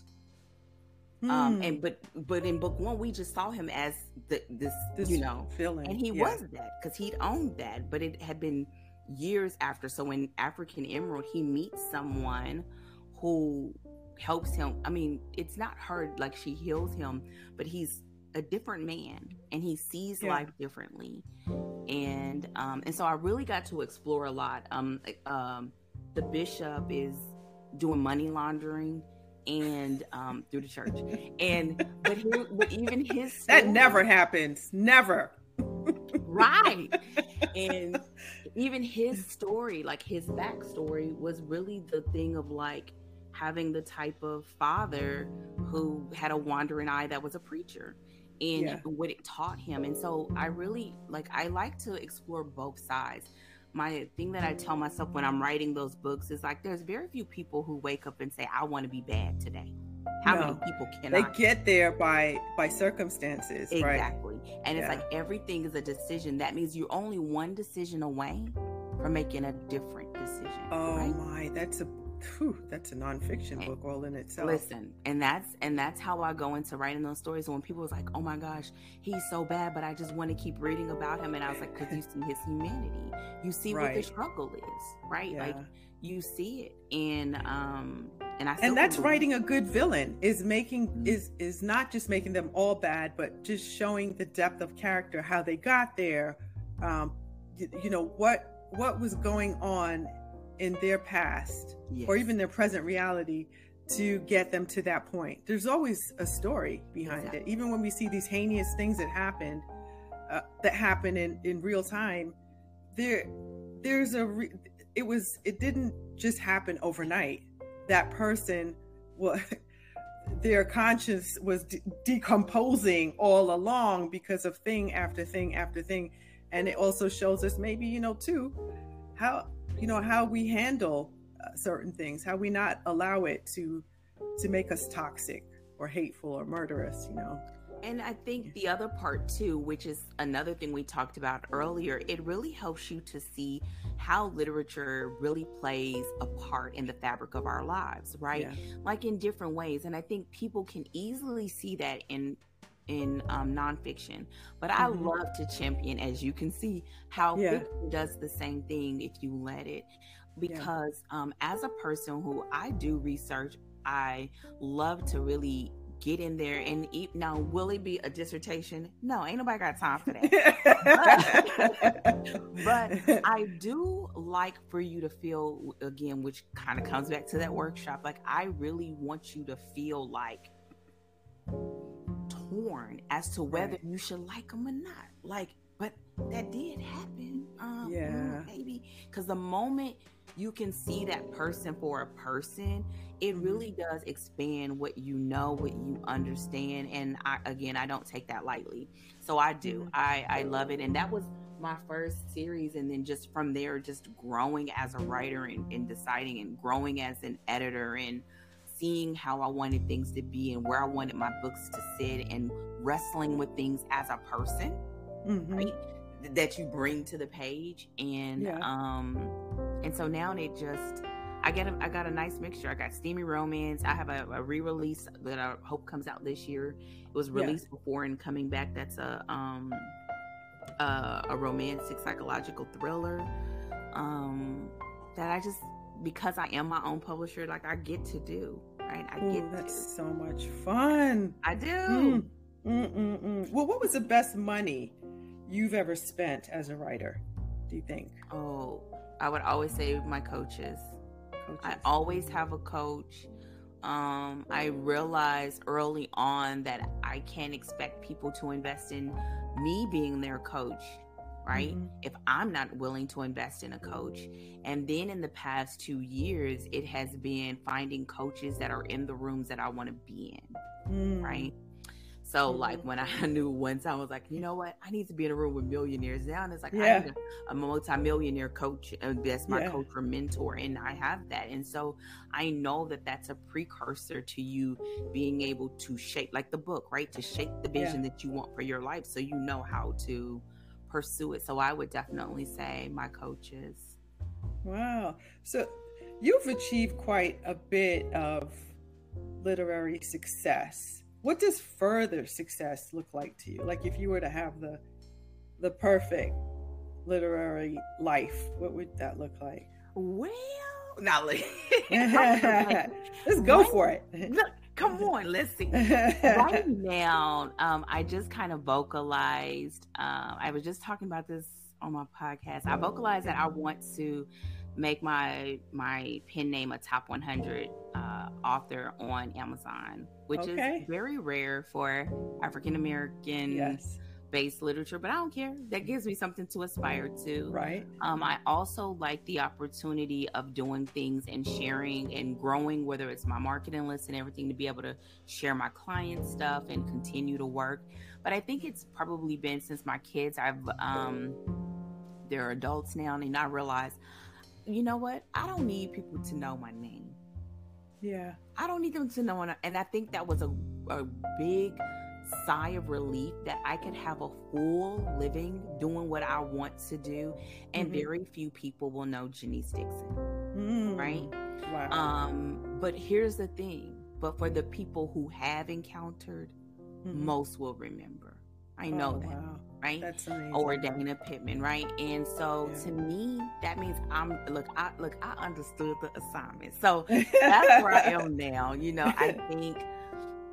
Mm. Um, and hmm. but but in book one, we just saw him as the this, this you know feeling, and he yeah. was that because he'd owned that, but it had been years after. So in African Emerald, he meets someone who helps him. I mean, it's not her like she heals him, but he's a different man and he sees yeah. life differently. And um and so I really got to explore a lot. Um um the bishop is doing money laundering and um through the church. And but he, but even his story, That never happens. Never. right. And even his story, like his backstory, was really the thing of like having the type of father who had a wandering eye that was a preacher and yeah. what it taught him. And so I really like I like to explore both sides. My thing that I tell myself when I'm writing those books is like there's very few people who wake up and say I want to be bad today. How no, many people can they get there by by circumstances, exactly. Right? And it's like everything is a decision. That means you're only one decision away from making a different decision. Oh right? my, that's a whew, that's a nonfiction book all in itself. Listen, and that's and that's how I go into writing those stories. When people was like, "Oh my gosh, he's so bad," but I just want to keep reading about him, and I was like, "Because you see his humanity, you see right. what the struggle is, right? Yeah. Like you see it, and um, and I and that's writing a good villain is making mm-hmm. is is not just making them all bad, but just showing the depth of character, how they got there, um, you, you know what what was going on in their past yes. or even their present reality to get them to that point. There's always a story behind exactly. it. Even when we see these heinous things that happened, uh, that happen in, in real time, there, there's a, re- it was, it didn't just happen overnight. That person, well, their conscience was de- decomposing all along because of thing after thing after thing. And it also shows us maybe, you know, too, how you know how we handle uh, certain things how we not allow it to to make us toxic or hateful or murderous you know and I think the other part too, which is another thing we talked about earlier, it really helps you to see how literature really plays a part in the fabric of our lives, right? Yeah. Like in different ways. And I think people can easily see that in in um, nonfiction. But I mm-hmm. love to champion, as you can see, how yeah. fiction does the same thing if you let it. Because yeah. um, as a person who I do research, I love to really get in there and eat. Now, will it be a dissertation? No, ain't nobody got time for that. but, I do like for you to feel, again, which kind of comes back to that workshop. Like, I really want you to feel like torn as to whether right. you should like them or not. Like, but that did happen. Um, yeah. Maybe because the moment you can see that person for a person, it mm-hmm. really does expand what you know, what you understand. And I, again, I don't take that lightly. So I do. Mm-hmm. I, I love it. And that was my first series. And then just from there, just growing as a writer and, and deciding and growing as an editor and seeing how I wanted things to be and where I wanted my books to sit and wrestling with things as a person, mm-hmm. right? That you bring to the page. And yeah. um and so now it just I get a, I got a nice mixture. I got steamy romance. I have a, a re-release that I hope comes out this year. It was released yeah. before and coming back. That's a um a, a romantic psychological thriller um that I just because I am my own publisher, like I get to do, right? I Ooh, get that's to. so much fun. I do. Mm. Well, what was the best money you've ever spent as a writer? Do you think? Oh, I would always say my coaches. coaches. I always have a coach. Um, I realized early on that I can't expect people to invest in me being their coach right? Mm-hmm. If I'm not willing to invest in a coach. And then in the past two years, it has been finding coaches that are in the rooms that I want to be in, mm. right? So mm-hmm. like when I knew one time I was like, you know what, I need to be in a room with millionaires. Now and it's like yeah. I need a, a multi-millionaire coach, and that's my yeah. coach or mentor, and I have that. And so I know that that's a precursor to you being able to shape, like the book, right, to shape the vision yeah. that you want for your life, so you know how to pursue it. So I would definitely say my coaches. Wow. So you've achieved quite a bit of literary success what does further success look like to you like if you were to have the the perfect literary life what would that look like well now like, let's go for it look, come on let's see right now um, i just kind of vocalized um, i was just talking about this on my podcast i vocalized that i want to make my my pen name a top 100 uh, author on Amazon, which okay. is very rare for African American yes. Based literature. But I don't care. That gives me something to aspire to. Right. Um, I also like the opportunity of doing things and sharing and growing, whether it's my marketing list and everything, to be able to share my client stuff and continue to work. But I think it's probably been since my kids. I've um, they're adults now, and I realize you know what? I don't need people to know my name. Yeah. I don't need them to know. And I think that was a, a big sigh of relief that I could have a full living doing what I want to do. And mm-hmm. very few people will know Janice Dixon. Mm. Right? Wow. Um, but here's the thing. But for the people who have encountered, mm-hmm. most will remember. I know oh, that. Wow right? That's amazing. Or Dana Pittman, right? And so yeah. to me, that means I'm look, I look, I understood the assignment. So that's where I am now. You know, I think,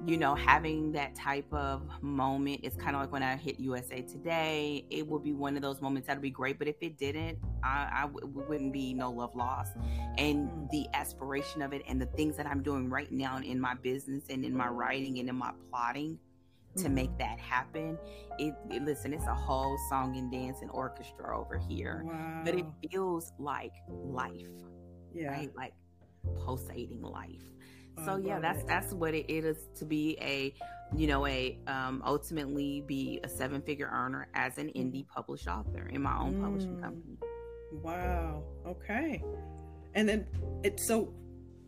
you know, having that type of moment is kind of like when I hit USA Today. It would be one of those moments that'd be great. But if it didn't, I, I w- wouldn't be no love lost. And mm. the aspiration of it and the things that I'm doing right now in my business and in my writing and in my plotting to make mm-hmm. that happen. It, it, listen, it's a whole song and dance and orchestra over here, wow. but it feels like life, yeah, right? Like pulsating life. So yeah, that's that's what it is to be a, you know, a um, ultimately be a seven figure earner as an indie published author in my own mm. publishing company. Wow. Okay. And then it so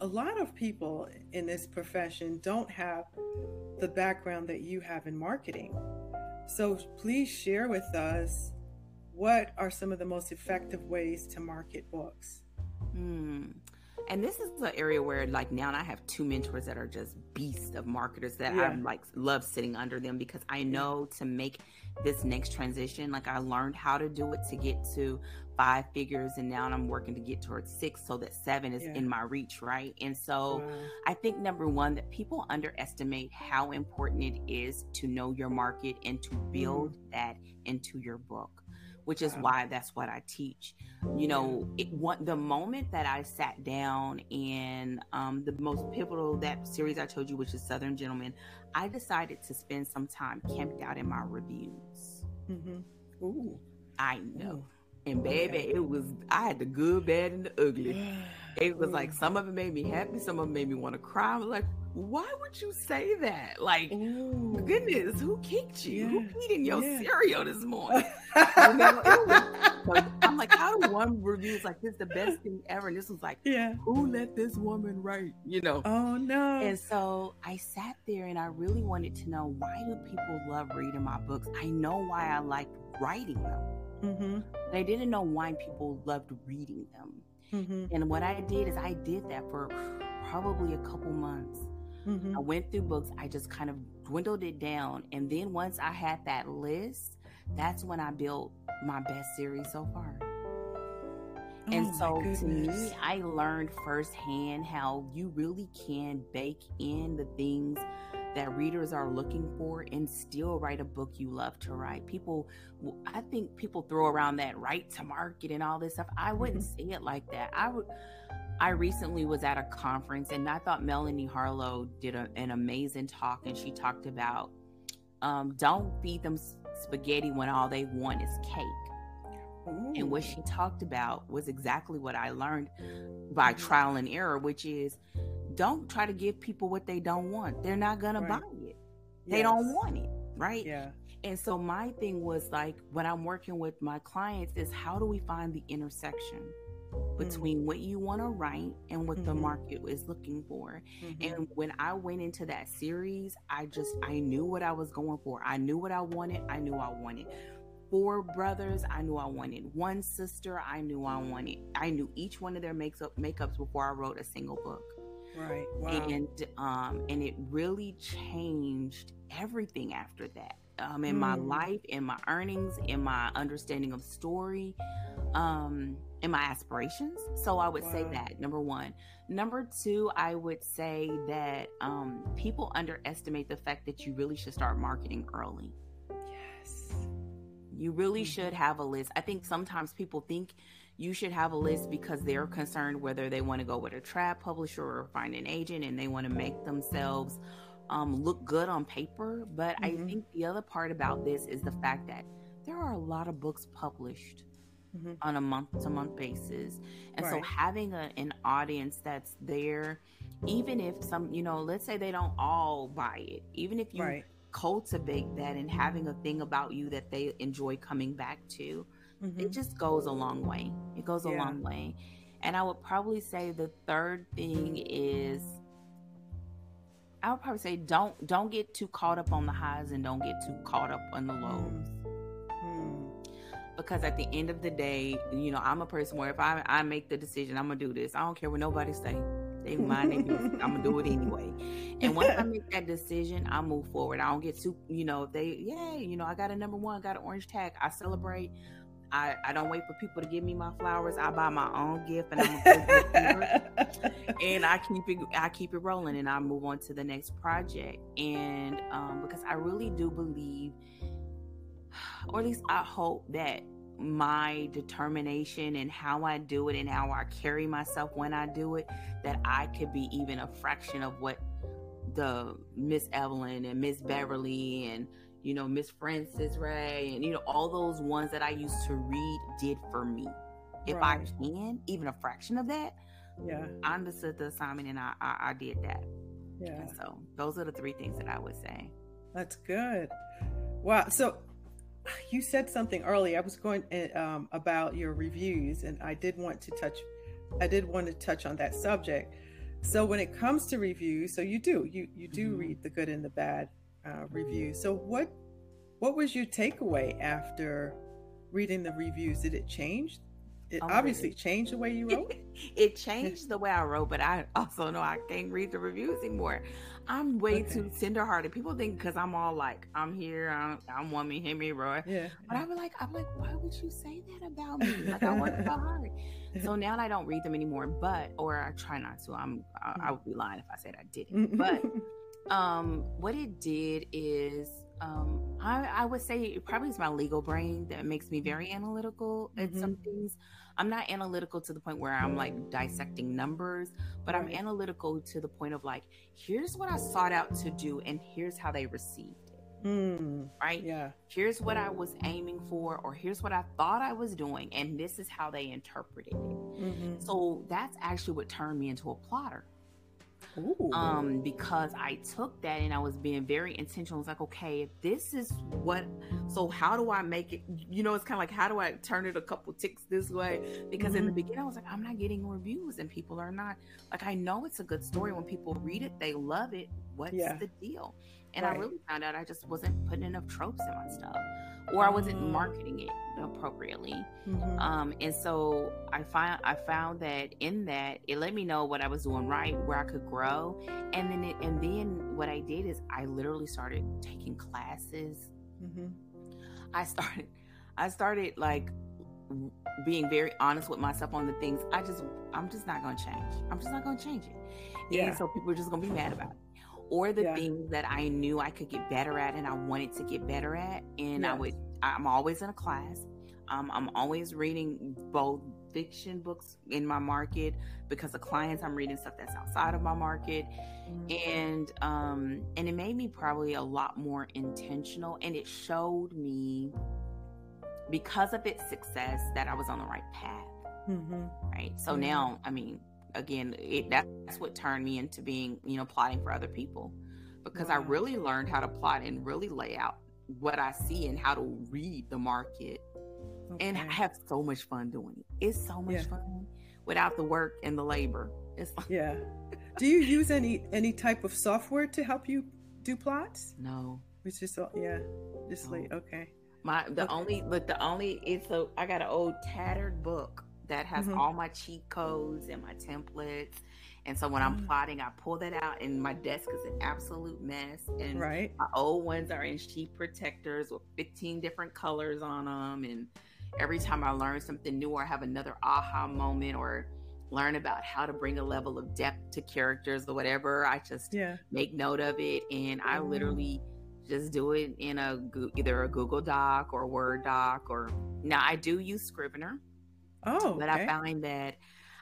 a lot of people in this profession don't have the background that you have in marketing. So please share with us what are some of the most effective ways to market books? Hmm. And this is an area where, like, now I have two mentors that are just beasts of marketers that yeah. I'm like love sitting under them because I know to make this next transition, like, I learned how to do it to get to five figures and now I'm working to get towards six so that seven is yeah. in my reach, right? And so wow. I think number one, that people underestimate how important it is to know your market and to build mm. that into your book, which is why that's what I teach. You know, it what the moment that I sat down in um, the most pivotal that series I told you, which is Southern Gentlemen, I decided to spend some time camped out in my reviews. Mm-hmm. Ooh. I know. Ooh and baby, it was I had the good, bad, and the ugly. It was like some of it made me happy, some of it made me want to cry. I was like, why would you say that? Like, Ooh. goodness, who kicked you? Yeah. Who peed in your yeah. cereal this morning? you know, was, I'm like, how do one review is like this is the best thing ever? And this was like, yeah, who let this woman write? You know? Oh no. And so I sat there and I really wanted to know why do people love reading my books? I know why I like writing them. Mm-hmm. But I didn't know why people loved reading them. Mm-hmm. And what I did is I did that for probably a couple months. Mm-hmm. I went through books, I just kind of dwindled it down. And then once I had that list, that's when I built my best series so far. Oh and so to me, I learned firsthand how you really can bake in the things that readers are looking for and still write a book you love to write. People, I think people throw around that right to market and all this stuff. I wouldn't mm-hmm. say it like that. I would. I recently was at a conference and I thought Melanie Harlow did a, an amazing talk and she talked about um, don't feed them spaghetti when all they want is cake. And what she talked about was exactly what I learned by trial and error, which is don't try to give people what they don't want. They're not gonna right. buy it. They don't want it, right? Yeah. And so my thing was like when I'm working with my clients is how do we find the intersection between mm-hmm. what you want to write and what mm-hmm. the market is looking for. Mm-hmm. And when I went into that series, I just I knew what I was going for. I knew what I wanted. I knew I wanted four brothers. I knew I wanted one sister. I knew I wanted. I knew each one of their makeup makeups before I wrote a single book. Right. Wow. And um and it really changed everything after that. Um in mm. my life, in my earnings, in my understanding of story, um, in my aspirations. So I would wow. say that number one. Number two, I would say that um people underestimate the fact that you really should start marketing early. Yes. You really mm-hmm. should have a list. I think sometimes people think you should have a list because they're concerned whether they want to go with a trad publisher or find an agent and they want to make themselves um, look good on paper. But mm-hmm. I think the other part about this is the fact that there are a lot of books published mm-hmm. on a month to month basis. And right. so having a, an audience that's there, even if some, you know, let's say they don't all buy it, even if you right. cultivate that and having a thing about you that they enjoy coming back to, mm-hmm. it just goes a long way. It goes a yeah. long way. And I would probably say the third thing is I would probably say don't don't get too caught up on the highs and don't get too caught up on the lows. Mm. Because at the end of the day, you know, I'm a person where if I, I make the decision, I'm gonna do this. I don't care what nobody say. They mind business. I'm gonna do it anyway. And once I make that decision, I move forward. I don't get too, you know, if they, yeah, you know, I got a number one, got an orange tag. I celebrate. I, I don't wait for people to give me my flowers. I buy my own gift and I'm and I keep it I keep it rolling and I move on to the next project. And um, because I really do believe, or at least I hope that my determination and how I do it and how I carry myself when I do it, that I could be even a fraction of what the Miss Evelyn and Miss Beverly and you know, Miss Francis Ray, and you know, all those ones that I used to read did for me. If right. I can, even a fraction of that, yeah, I understood the assignment and I I, I did that. Yeah. And so those are the three things that I would say. That's good. Wow. So you said something earlier. I was going eh, um, about your reviews, and I did want to touch. I did want to touch on that subject. So when it comes to reviews, so you do you you do mm-hmm. read the good and the bad uh, review. So what what was your takeaway after reading the reviews? Did it change? It oh, obviously changed the way you wrote. it changed the way I wrote, but I also know I can't read the reviews anymore. I'm way okay. too tenderhearted. People think because I'm all like, I'm here, I'm, I'm woman, hear me, Roy. Yeah. But I'm like, I'm like, why would you say that about me? Like I work so hard. So now I don't read them anymore, but or I try not to. I'm I, I would be lying if I said I didn't. But um, what it did is um, I, I, would say it probably is my legal brain that makes me very analytical mm-hmm. at some things. I'm not analytical to the point where I'm like dissecting numbers, but I'm analytical to the point of like, here's what I sought out to do, and here's how they received it. Mm, right? Yeah. Here's what I was aiming for, or here's what I thought I was doing, and this is how they interpreted it. Mm-hmm. So that's actually what turned me into a plotter. Ooh. um because i took that and i was being very intentional it's like okay if this is what so how do i make it you know it's kind of like how do i turn it a couple ticks this way because mm-hmm. in the mm-hmm. beginning i was like i'm not getting reviews and people are not like i know it's a good story when people read it they love it what's yeah. the deal and right. I really found out I just wasn't putting enough tropes in my stuff, or I wasn't mm. marketing it appropriately. Mm-hmm. Um, and so I find I found that in that it let me know what I was doing right, where I could grow, and then it, and then what I did is I literally started taking classes. Mm-hmm. I started I started like being very honest with myself on the things I just I'm just not gonna change. I'm just not gonna change it. Yeah. And so people are just gonna be mad about it or the yeah. things that I knew I could get better at and I wanted to get better at. And yes. I would, I'm always in a class. Um, I'm always reading both fiction books in my market because the clients I'm reading stuff that's outside of my market. Mm-hmm. And um, and it made me probably a lot more intentional and it showed me because of its success that I was on the right path. Mm-hmm. Right. So mm-hmm. now, I mean, again, it, that's what turned me into being, you know, plotting for other people because. I really learned how to plot and really lay out what I see and how to read the market. Okay. And I have so much fun doing it. It's so much yeah. fun without the work and the labor. It's like, yeah. do you use any any type of software to help you do plots? No. It's just yeah, just no. like okay. My the okay. only but the only it's a I got an old tattered book that has mm-hmm. all my cheat codes and my templates. And so when I'm mm. plotting, I pull that out, and my desk is an absolute mess. And right. my old ones are in sheet protectors with 15 different colors on them. And every time I learn something new or have another aha moment or learn about how to bring a level of depth to characters or whatever, I just yeah. make note of it. And I mm. literally just do it in a either a Google Doc or Word Doc or now I do use Scrivener. Oh, but okay. I find that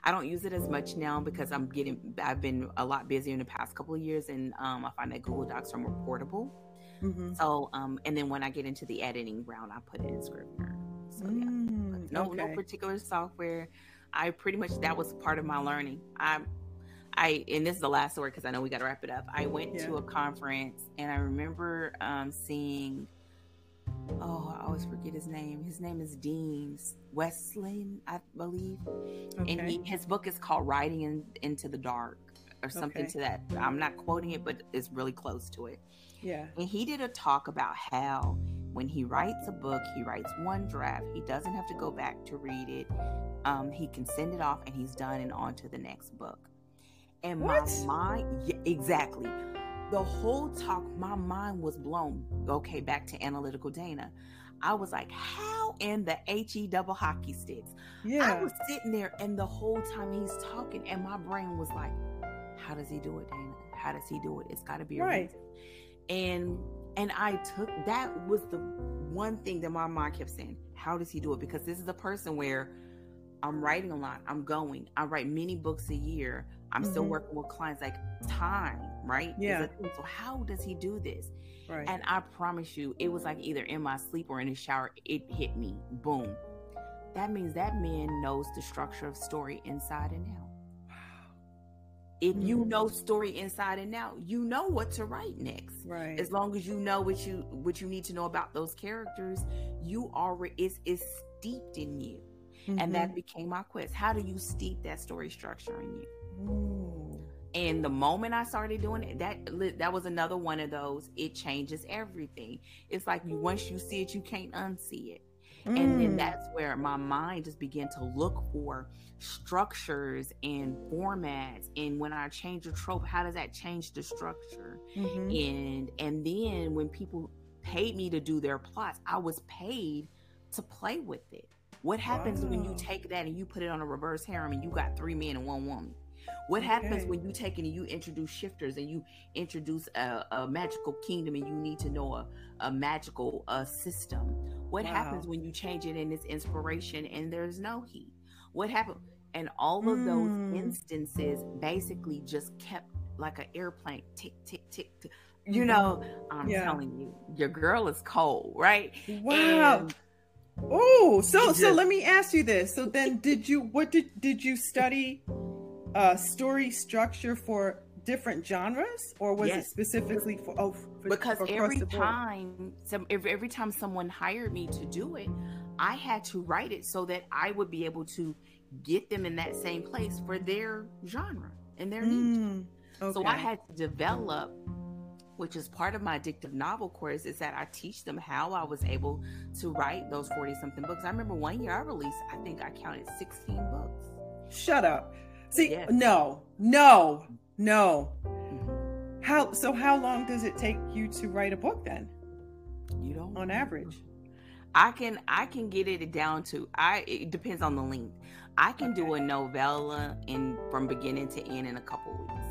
I don't use it as much now because I'm getting I've been a lot busier in the past couple of years, and um, I find that Google Docs are more portable. Mm-hmm. So, um, and then when I get into the editing round, I put it in Scrivener. So yeah, mm, no okay. no particular software. I pretty much that was part of my learning. I I and this is the last word because I know we got to wrap it up. I went yeah. to a conference and I remember um, seeing oh, I always forget his name. His name is Dean Westland, I believe. Okay. And he, his book is called Writing in, Into the Dark or something okay. to that. I'm not quoting it, but it's really close to it. Yeah. And he did a talk about how when he writes a book, he writes one draft. He doesn't have to go back to read it. Um, he can send it off and he's done and on to the next book. And what? my mind, yeah, exactly the whole talk, my mind was blown. Okay, back to analytical Dana. I was like, how in the HE double hockey sticks? Yeah. I was sitting there and the whole time he's talking, and my brain was like, how does he do it, Dana? How does he do it? It's gotta be right. Reason. And and I took that was the one thing that my mind kept saying, how does he do it? Because this is a person where I'm writing a lot. I'm going. I write many books a year. I'm mm-hmm. still working with clients like time, right? Yeah. So how does he do this? Right. And I promise you, it was like either in my sleep or in the shower, it hit me. Boom. That means that man knows the structure of story inside and out. Wow. If you know story inside and out, you know what to write next. Right. As long as you know what you what you need to know about those characters, you already it's it's steeped in you. Mm-hmm. And that mm-hmm. became my quest. How do you steep that story structure in you? Ooh. And the moment I started doing it, that that was another one of those. It changes everything. It's like you once you see it, you can't unsee it. Mm. And then mm. that's where my mind just began to look for structures and formats. And when I change a trope, how does that change the structure? Mm-hmm. And and then when people paid me to do their plots, I was paid to play with it. What happens wow. when you take that and you put it on a reverse harem and you got three men and one woman? What okay. happens when you take it and you introduce shifters and you introduce a, a magical kingdom and you need to know a, a magical uh, system? What wow. happens when you change it in its inspiration and there's no heat? What happened? And all of mm. those hmm. instances basically just kept like an airplane tick, tick, tick, tick. You mm-hmm. know, I'm yeah. telling you, your girl is cold, right? Wow. Oh, so so let me ask you this. So then did you what did did you study uh, story structure for different genres, or was yes. it specifically for? Oh, for, because for every time, some every, every time someone hired me to do it, I had to write it so that I would be able to get them in that same place for their genre and their. Mm, okay. So I had to develop which is part of my addictive novel course, is that I teach them how I was able to write those 40 something books. I remember one year I released, I think I counted 16 books. Shut up. See, yes. no, no, no. Mm-hmm. How so? How long does it take you to write a book then? You don't. On average, I can I can get it down to I. It depends on the length. I can okay. do a novella in from beginning to end in a couple weeks.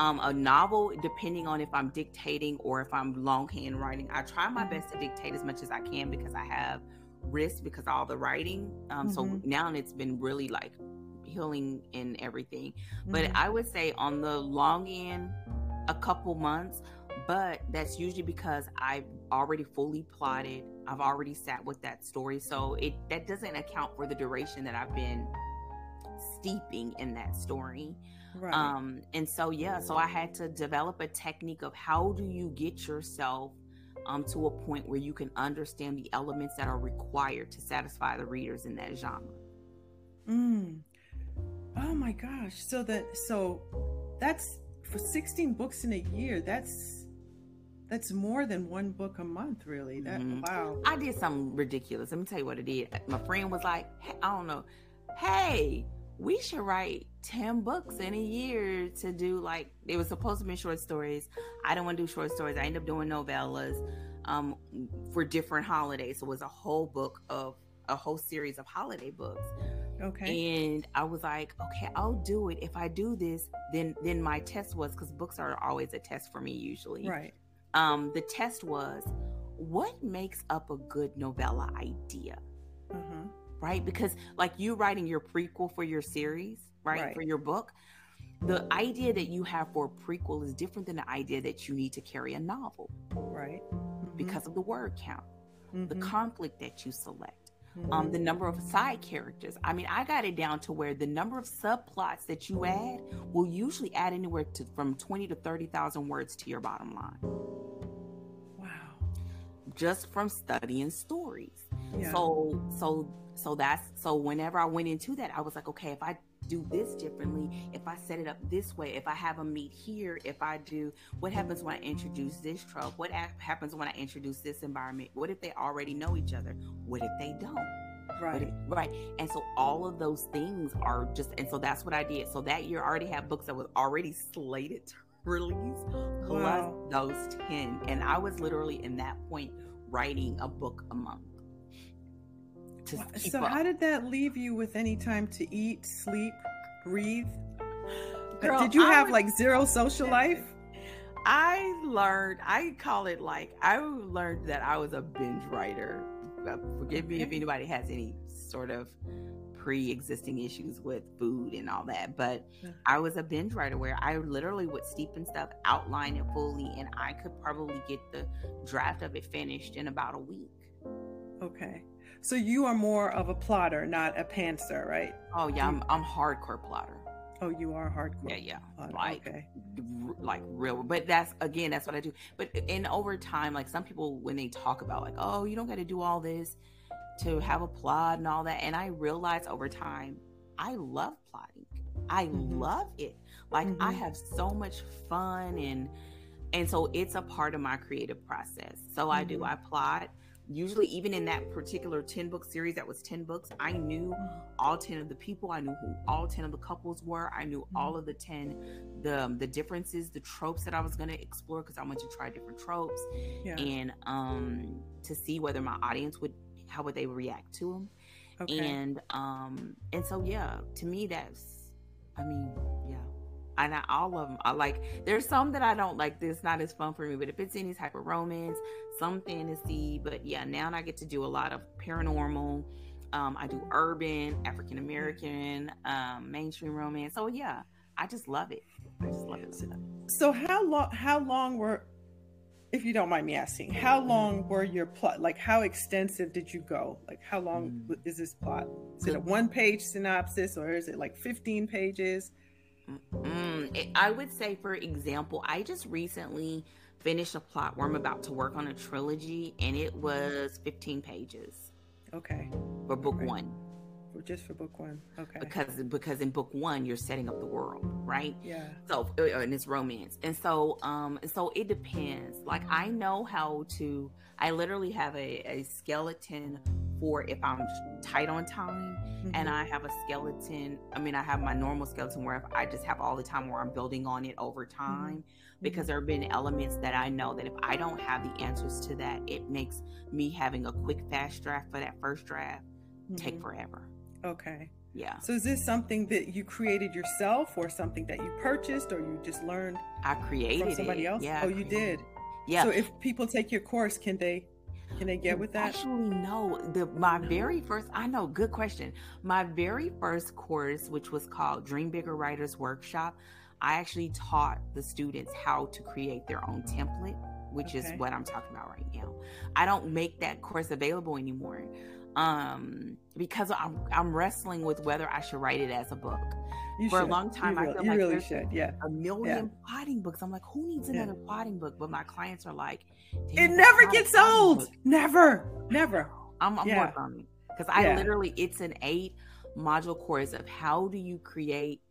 Um, a novel, depending on if I'm dictating or if I'm longhand writing, I try my best to dictate as much as I can because I have risk because all the writing. Um, mm-hmm. So now it's been really like healing and everything. Mm-hmm. But I would say on the long end, a couple months, but that's usually because I've already fully plotted. I've already sat with that story. So it that doesn't account for the duration that I've been steeping in that story. Right. Um, and so yeah, so I had to develop a technique of how do you get yourself um, to a point where you can understand the elements that are required to satisfy the readers in that genre. Mm. Oh my gosh! So that so that's for 16 books in a year. That's that's more than one book a month, really. That mm-hmm. wow. I did something ridiculous. Let me tell you what I did. My friend was like, hey, I don't know, hey, we should write 10 books in a year to do like it was supposed to be short stories. I don't want to do short stories. I end up doing novellas um, for different holidays. So it was a whole book of a whole series of holiday books. Okay. And I was like, okay, I'll do it. If I do this, then then my test was because books are always a test for me usually. Right. Um, the test was what makes up a good novella idea. Mm-hmm. Right? Because like you writing your prequel for your series, right? right? For your book, the idea that you have for a prequel is different than the idea that you need to carry a novel. Right. Mm-hmm. Because of the word count, mm-hmm. the conflict that you select um, the number of side characters. I mean, I got it down to where the number of subplots that you add will usually add anywhere to from twenty to thirty thousand words to your bottom line. Wow! Just from studying stories. Yeah. So, so, so that's so. Whenever I went into that, I was like, okay, if I do this differently, if I set it up this way, if I have a meet here, if I do, what happens when I introduce this trope? What happens when I introduce this environment? What if they already know each other? What if they don't? Right. If, right. And so all of those things are just, and so that's what I did. So that year I already had books that was already slated to release plus wow. those 10. And I was literally in that point writing a book a month so up. how did that leave you with any time to eat sleep breathe? Girl, did you have like zero social life? I learned i call it like i learned that i was a binge writer. Uh, forgive me if anybody has any sort of pre-existing issues with food and all that but i was a binge writer where i literally would steep in stuff outline it fully and i could probably get the draft of it finished in about a week. Okay so you are more of a plotter, not a pantser, right? Oh yeah, I'm I'm hardcore plotter. Oh, you are hardcore. Yeah, yeah. Plotter. Like, okay. like real. But that's again, that's what I do. But in over time, like some people when they talk about like, oh, you don't got to do all this to have a plot and all that, and I realize over time, I love plotting. I mm-hmm. love it. Like mm-hmm. I have so much fun and and so it's a part of my creative process. So mm-hmm. I do. I plot usually even in that particular 10 book series that was 10 books i knew all 10 of the people i knew who all 10 of the couples were i knew all of the 10 the um, the differences the tropes that i was going to explore because i wanted to try different tropes yeah. and um to see whether my audience would how would they react to them okay. and um and so yeah to me that's i mean yeah and I, all of them I like there's some that I don't like this not as fun for me but if it's any type of romance some fantasy but yeah now I get to do a lot of paranormal um, I do urban African American um, mainstream romance so yeah I just love it. I just love it so how long how long were if you don't mind me asking how long were your plot like how extensive did you go? Like how long mm. is this plot? Is it a one page synopsis or is it like 15 pages Mm, I would say, for example, I just recently finished a plot where I'm about to work on a trilogy, and it was 15 pages. Okay. For book right. one. For just for book one. Okay. Because because in book one you're setting up the world, right? Yeah. So uh, and it's romance, and so um so it depends. Like I know how to. I literally have a, a skeleton for if I'm tight on time mm-hmm. and I have a skeleton. I mean, I have my normal skeleton where I just have all the time where I'm building on it over mm-hmm. time mm-hmm. because there have been elements that I know that if I don't have the answers to that, it makes me having a quick, fast draft for that first draft mm-hmm. take forever. Okay. Yeah. So is this something that you created yourself or something that you purchased or you just learned? I created from somebody else. Yeah. Oh, you did. Yeah. So if people take your course, can they can they get with that? Actually, no. The my very first, I know, good question. My very first course, which was called Dream Bigger Writers Workshop, I actually taught the students how to create their own template, which okay. is what I'm talking about right now. I don't make that course available anymore. Um because I'm I'm wrestling with whether I should write it as a book. You For should. a long time, you I really, feel you like really should. Yeah. a million plotting books. I'm like, who needs Yeah. another plotting book? But my clients are like, It never gets old. book." Never. Never. I'm, I'm Yeah. working on it because I Yeah. literally it's an eight module course of how do you create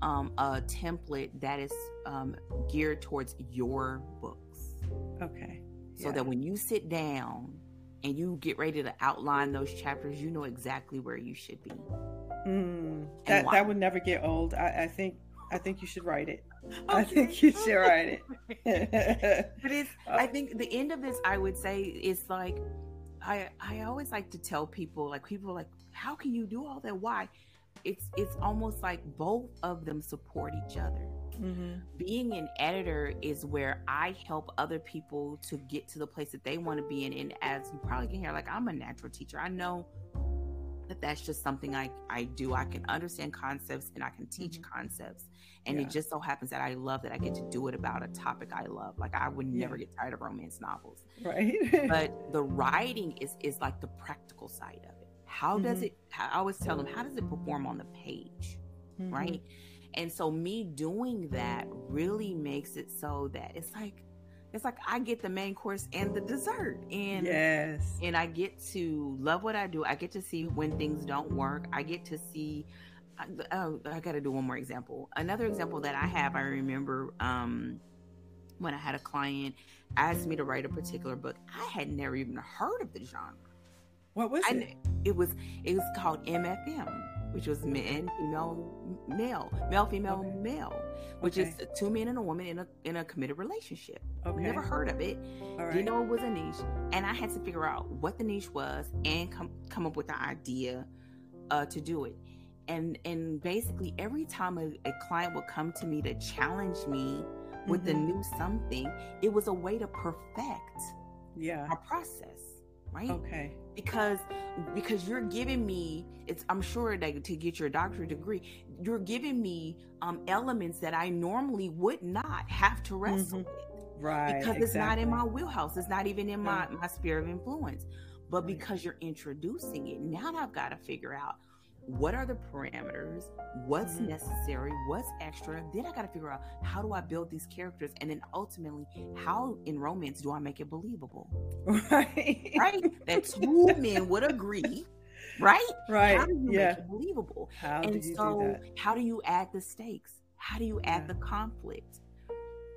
um, a template that is um, geared towards your books, Okay. so Yeah. that when you sit down and you get ready to outline those chapters, you know exactly where you should be. Mm, that why? that would never get old. I, I think I think you should write it. I think you should write it. But it's Uh, I think the end of this I would say is like I I always like to tell people like people are like how can you do all that why it's it's almost like both of them support each other. Mhm. being an editor is where I help other people to get to the place that they want to be in. And as you probably can hear like I'm a natural teacher. I know that that's just something I I do. I can understand concepts and I can teach concepts. And Yeah. it just so happens that I love that I get to do it about a topic I love. Like I would never get tired of romance novels. Right. but the writing is is like the practical side of it how does Mhm. it I always tell them how does it perform on the page Mhm. right? And so me doing that really makes it so that it's like it's like I get the main course and the dessert and Yes. and I get to love what I do. I get to see when things don't work. I get to see I- oh, I got to do one more example. Another example that I have I remember um when I had a client ask me to write a particular book. I had never even heard of the genre. What was I, it? it was it was called MFM, which was men, female, male, male, female, Okay. male, which Okay. is two men and a woman in a in a committed relationship. Okay. Never heard of it. All right. Didn't know it was a niche, and I had to figure out what the niche was and come come up with the idea uh, to do it. And and basically every time a, a client would come to me to challenge me with the Mhm. new something, it was a way to perfect Yeah. our process, right? Okay. Because because you're giving me it's i'm sure that to get your doctorate degree you're giving me um elements that i normally would not have to wrestle Mhm. with Right. because it's not in my wheelhouse it's not even in my my sphere of influence but because you're introducing it now i've got to figure out what are the parameters what's Mhm. necessary what's extra then i got to figure out how do i build these characters and then ultimately how in romance do i make it believable Right. right? That two men would agree, right? Right. How do you yeah. make it believable? How and so, do that? how do you add the stakes? How do you add Yeah. the conflict?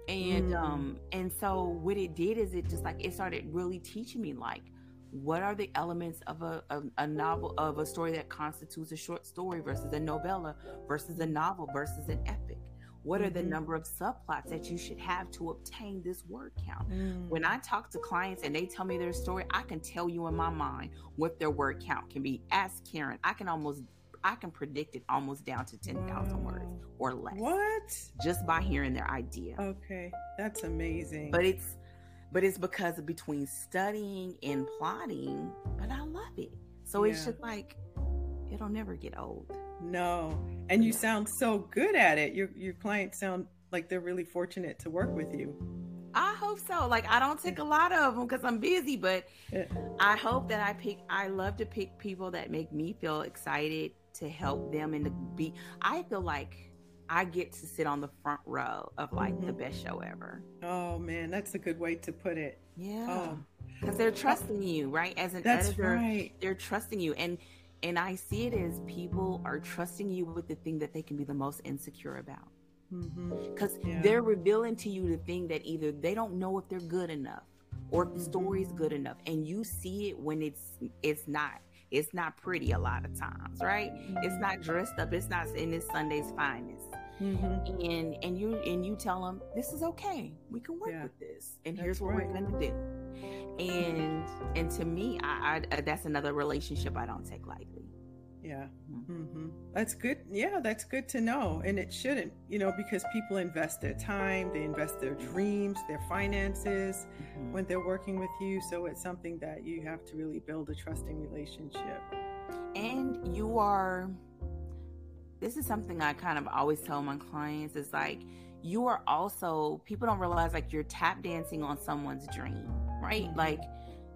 And Mm. um, and so what it did is it just like it started really teaching me like what are the elements of a, a, a novel of a story that constitutes a short story versus a novella versus a novel versus an epic what are the Mhm. number of subplots that you should have to obtain this word count Mm. when I talk to clients and they tell me their story, I can tell you in my mind what their word count can be. Ask Karen. I can almost I can predict it almost down to 10,000 words or less What? just by hearing their idea. Okay. That's amazing. But it's but it's because of between studying and plotting, but I love it. So it's just like it'll never get old. no. And you sound so good at it. Your your clients sound like they're really fortunate to work with you. I hope so. Like I don't take a lot of them because I'm busy, but Yeah. I hope that I pick. I love to pick people that make me feel excited to help them and to be. I feel like I get to sit on the front row of like the Mhm. best show ever. Oh man, that's a good way to put it. Yeah, Oh, because they're trusting you, right? As an that's editor, right. they're trusting you, and and I see it as people are trusting you with the thing that they can be the most insecure about. because Yeah. they're revealing to you the thing that either they don't know if they're good enough or if the Mhm. story's good enough and you see it when it's it's not it's not pretty a lot of times right it's not dressed up it's not in its sunday's finest hmm and and you and you tell them this is okay we can work Yeah. with this and That's here's what right. we're gonna do and and to me I, I that's another relationship i don't take lightly Yeah. Mhm. hmm That's good. Yeah, that's good to know. And it shouldn't, you know, because people invest their time, they invest their dreams, their finances Mhm. when they're working with you. So it's something that you have to really build a trusting relationship. and you are this is something i kind of always tell my clients is like you are also people don't realize like you're tap dancing on someone's dream right Mhm. like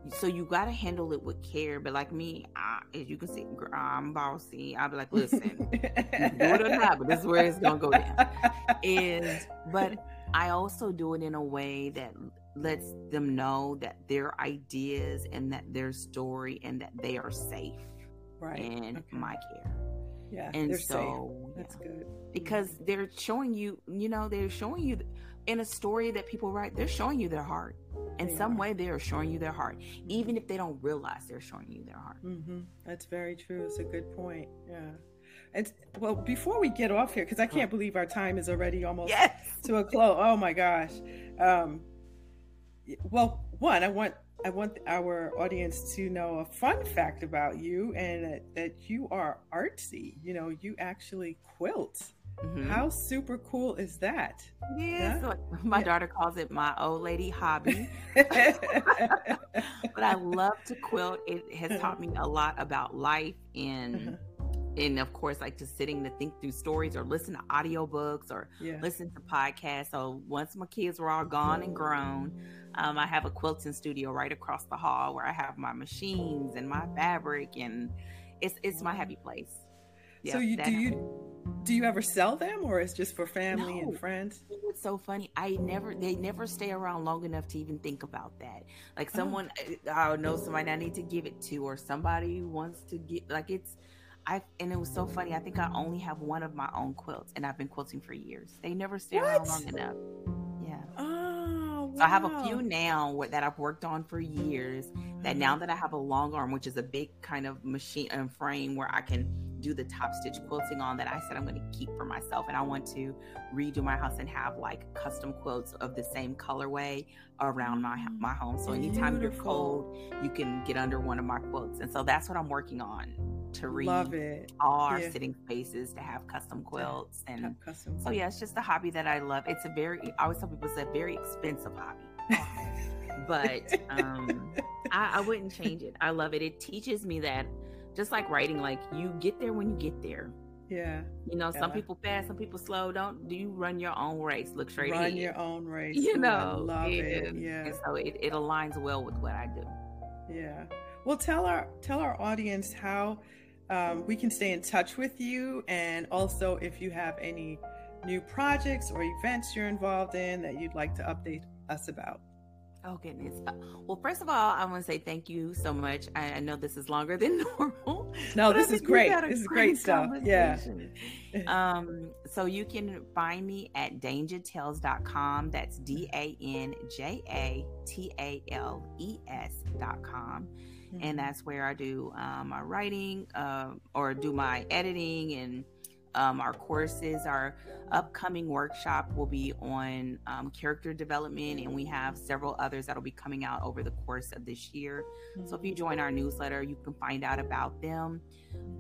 so you got to handle it with care. But like me, I, as you can see, I'm bossy. I'll be like, listen, do it or not, but this is where it's gonna go down. And but I also do it in a way that lets them know that their ideas and that their story and that they are safe right. in okay. my care. Yeah, and so safe. that's yeah. good because mm-hmm. they're showing you, you know, they're showing you in a story that people write, they're showing you their heart. In they some are. way, they are showing you their heart, mm-hmm. even if they don't realize they're showing you their heart. Mm-hmm. That's very true. It's a good point. Yeah. And well, before we get off here, because I can't believe our time is already almost yes. to a close. Oh my gosh. Um, well, one, I want I want our audience to know a fun fact about you and that, that you are artsy. You know, you actually quilt. Mm-hmm. How super cool is that? Yeah, so my yeah. daughter calls it my old lady hobby. but I love to quilt. It has taught me a lot about life and uh-huh and of course like just sitting to think through stories or listen to audiobooks or yeah. listen to podcasts so once my kids were all gone and grown um, i have a quilting studio right across the hall where i have my machines and my fabric and it's it's my happy place yeah, so you do you do you ever sell them or it's just for family no. and friends it's so funny i never they never stay around long enough to even think about that like oh. someone oh. i know somebody i need to give it to or somebody wants to get like it's I and it was so funny. I think I only have one of my own quilts, and I've been quilting for years. They never stay what? around long enough. Yeah. Oh, wow. So I have a few now that I've worked on for years. That now mm-hmm. that I have a long arm, which is a big kind of machine and frame where I can do the top stitch quilting on that I said I'm going to keep for myself. And I want to redo my house and have like custom quilts of the same colorway around my my home. So anytime Beautiful. you're cold, you can get under one of my quilts. And so that's what I'm working on to read Love it. all our yeah. sitting spaces to have custom quilts and custom so yeah it's just a hobby that i love it's a very i always tell people it's a very expensive hobby but um I, I wouldn't change it i love it it teaches me that just like writing like you get there when you get there yeah. You know, yeah. some people fast, some people slow. Don't do you run your own race? Look straight run ahead. Your own race. You know, I love it. Yeah. And so it, it aligns well with what I do. Yeah. Well, tell our tell our audience how um, we can stay in touch with you, and also if you have any new projects or events you're involved in that you'd like to update us about. Oh goodness. Uh, well, first of all, I want to say thank you so much. I, I know this is longer than normal. No, this is great. This is great stuff. Yeah. um, so you can find me at danjatales.com. That's D A N J A T A L E S.com. Mm-hmm. And that's where I do um, my writing uh, or do my editing and um, our courses. Our upcoming workshop will be on um, character development, and we have several others that'll be coming out over the course of this year. So if you mm-hmm. join our newsletter, you can find out about them.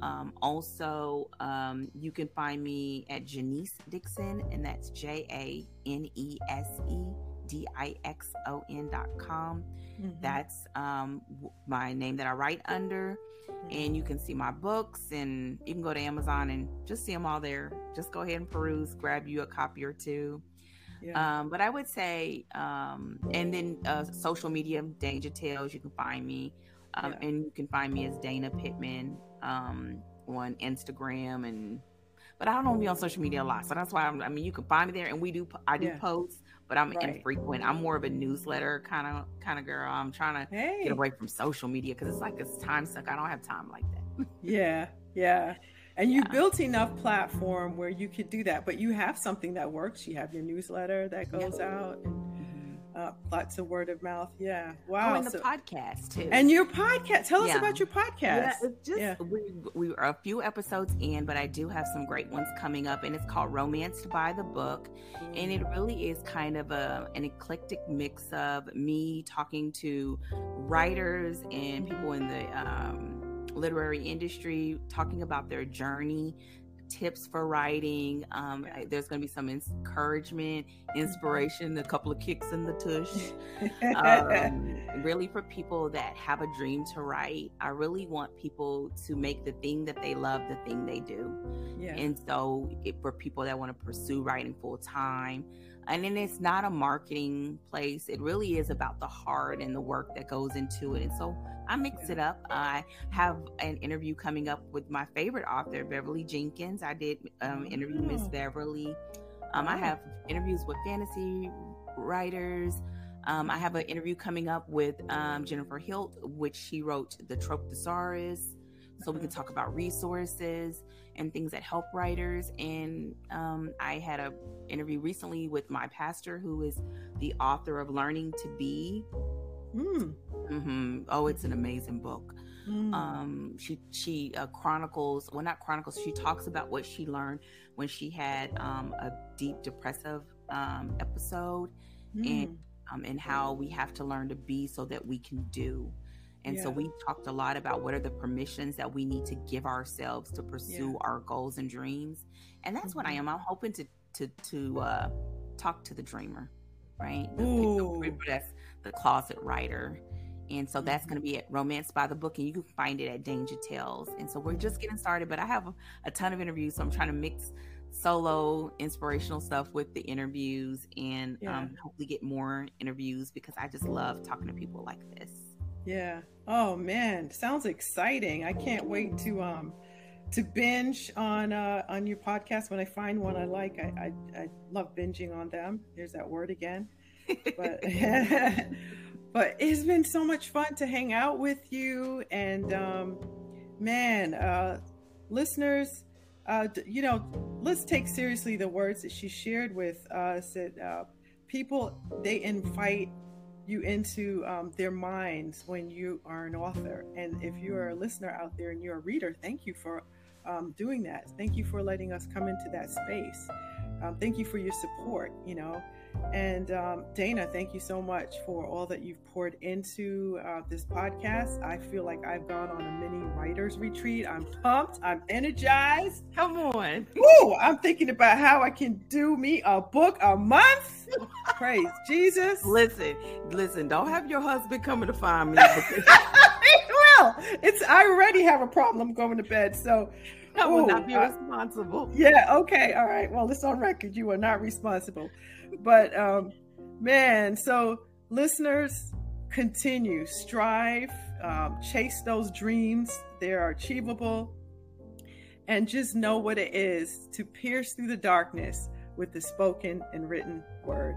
Um, also, um, you can find me at Janese Dixon, and that's J A N E S E D I X O N dot com. Mm-hmm. That's um, my name that I write under. And you can see my books, and you can go to Amazon and just see them all there. Just go ahead and peruse, grab you a copy or two. Yeah. Um, but I would say, um, and then uh, social media, Danja Tales, you can find me. Um, yeah. And you can find me as Dana Pittman um, on Instagram and but I don't be on social media a lot, so that's why I'm, i mean you can find me there, and we do I do yeah. posts, but I'm right. infrequent. I'm more of a newsletter kind of kind of girl. I'm trying to hey. get away from social media because it's like it's time suck. I don't have time like that. yeah, yeah. And you yeah. built enough platform where you could do that, but you have something that works. You have your newsletter that goes out. And, uh, lots of word of mouth. Yeah. Wow. Oh, and the so, podcast too. And your podcast. Tell yeah. us about your podcast. Yeah, it's just yeah. we we are a few episodes in, but I do have some great ones coming up, and it's called Romanced by the Book, and it really is kind of a an eclectic mix of me talking to writers and people in the um, literary industry, talking about their journey tips for writing. Um, there's going to be some encouragement, mm-hmm. inspiration, a couple of kicks in the tush. um, really, for people that have a dream to write, I really want people to make the thing that they love the thing they do. Yeah. And so, it, for people that want to pursue writing full time, and then it's not a marketing place. It really is about the heart and the work that goes into it. And so I mix it up. I have an interview coming up with my favorite author, Beverly Jenkins. I did um, interview Miss oh. Beverly. Um, I have interviews with fantasy writers. Um, I have an interview coming up with um, Jennifer Hilt, which she wrote The Trope Thesaurus. So we can talk about resources and things that help writers. And um, I had an interview recently with my pastor, who is the author of Learning to Be. Mm. Mm-hmm. Oh, it's an amazing book. Mm. Um, she she uh, chronicles, well, not chronicles. She talks about what she learned when she had um, a deep depressive um, episode, mm. and um, and how we have to learn to be so that we can do. And yeah. so we talked a lot about what are the permissions that we need to give ourselves to pursue yeah. our goals and dreams. And that's mm-hmm. what I mm-hmm. am. I'm hoping to to to uh, talk to the dreamer, right? The, the, that's the closet writer. And so that's going to be at Romance by the Book, and you can find it at Danja Tales. And so we're just getting started, but I have a, a ton of interviews, so I'm trying to mix solo inspirational stuff with the interviews and yeah. um, hopefully get more interviews because I just love talking to people like this. Yeah. Oh man, sounds exciting. I can't wait to um to binge on uh on your podcast when I find one I like. I I, I love binging on them. There's that word again. But but it's been so much fun to hang out with you and um man, uh listeners uh, you know, let's take seriously the words that she shared with us. That uh, people they invite you into um, their minds when you are an author, and if you are a listener out there and you're a reader, thank you for um, doing that. Thank you for letting us come into that space. Um, thank you for your support. You know, and um, Dana, thank you so much for all that you've poured into uh, this podcast. I feel like I've gone on a mini writer's retreat. I'm pumped. I'm energized. Come on. Woo! I'm thinking about how I can do me a book a month. Praise Jesus. Listen, listen, don't have your husband coming to find me. well, it's I already have a problem going to bed. So I will ooh, not be responsible. yeah, okay, all right. Well, it's on record. You are not responsible but um, man, so listeners, continue, strive, um, chase those dreams. They are achievable. And just know what it is to pierce through the darkness with the spoken and written word.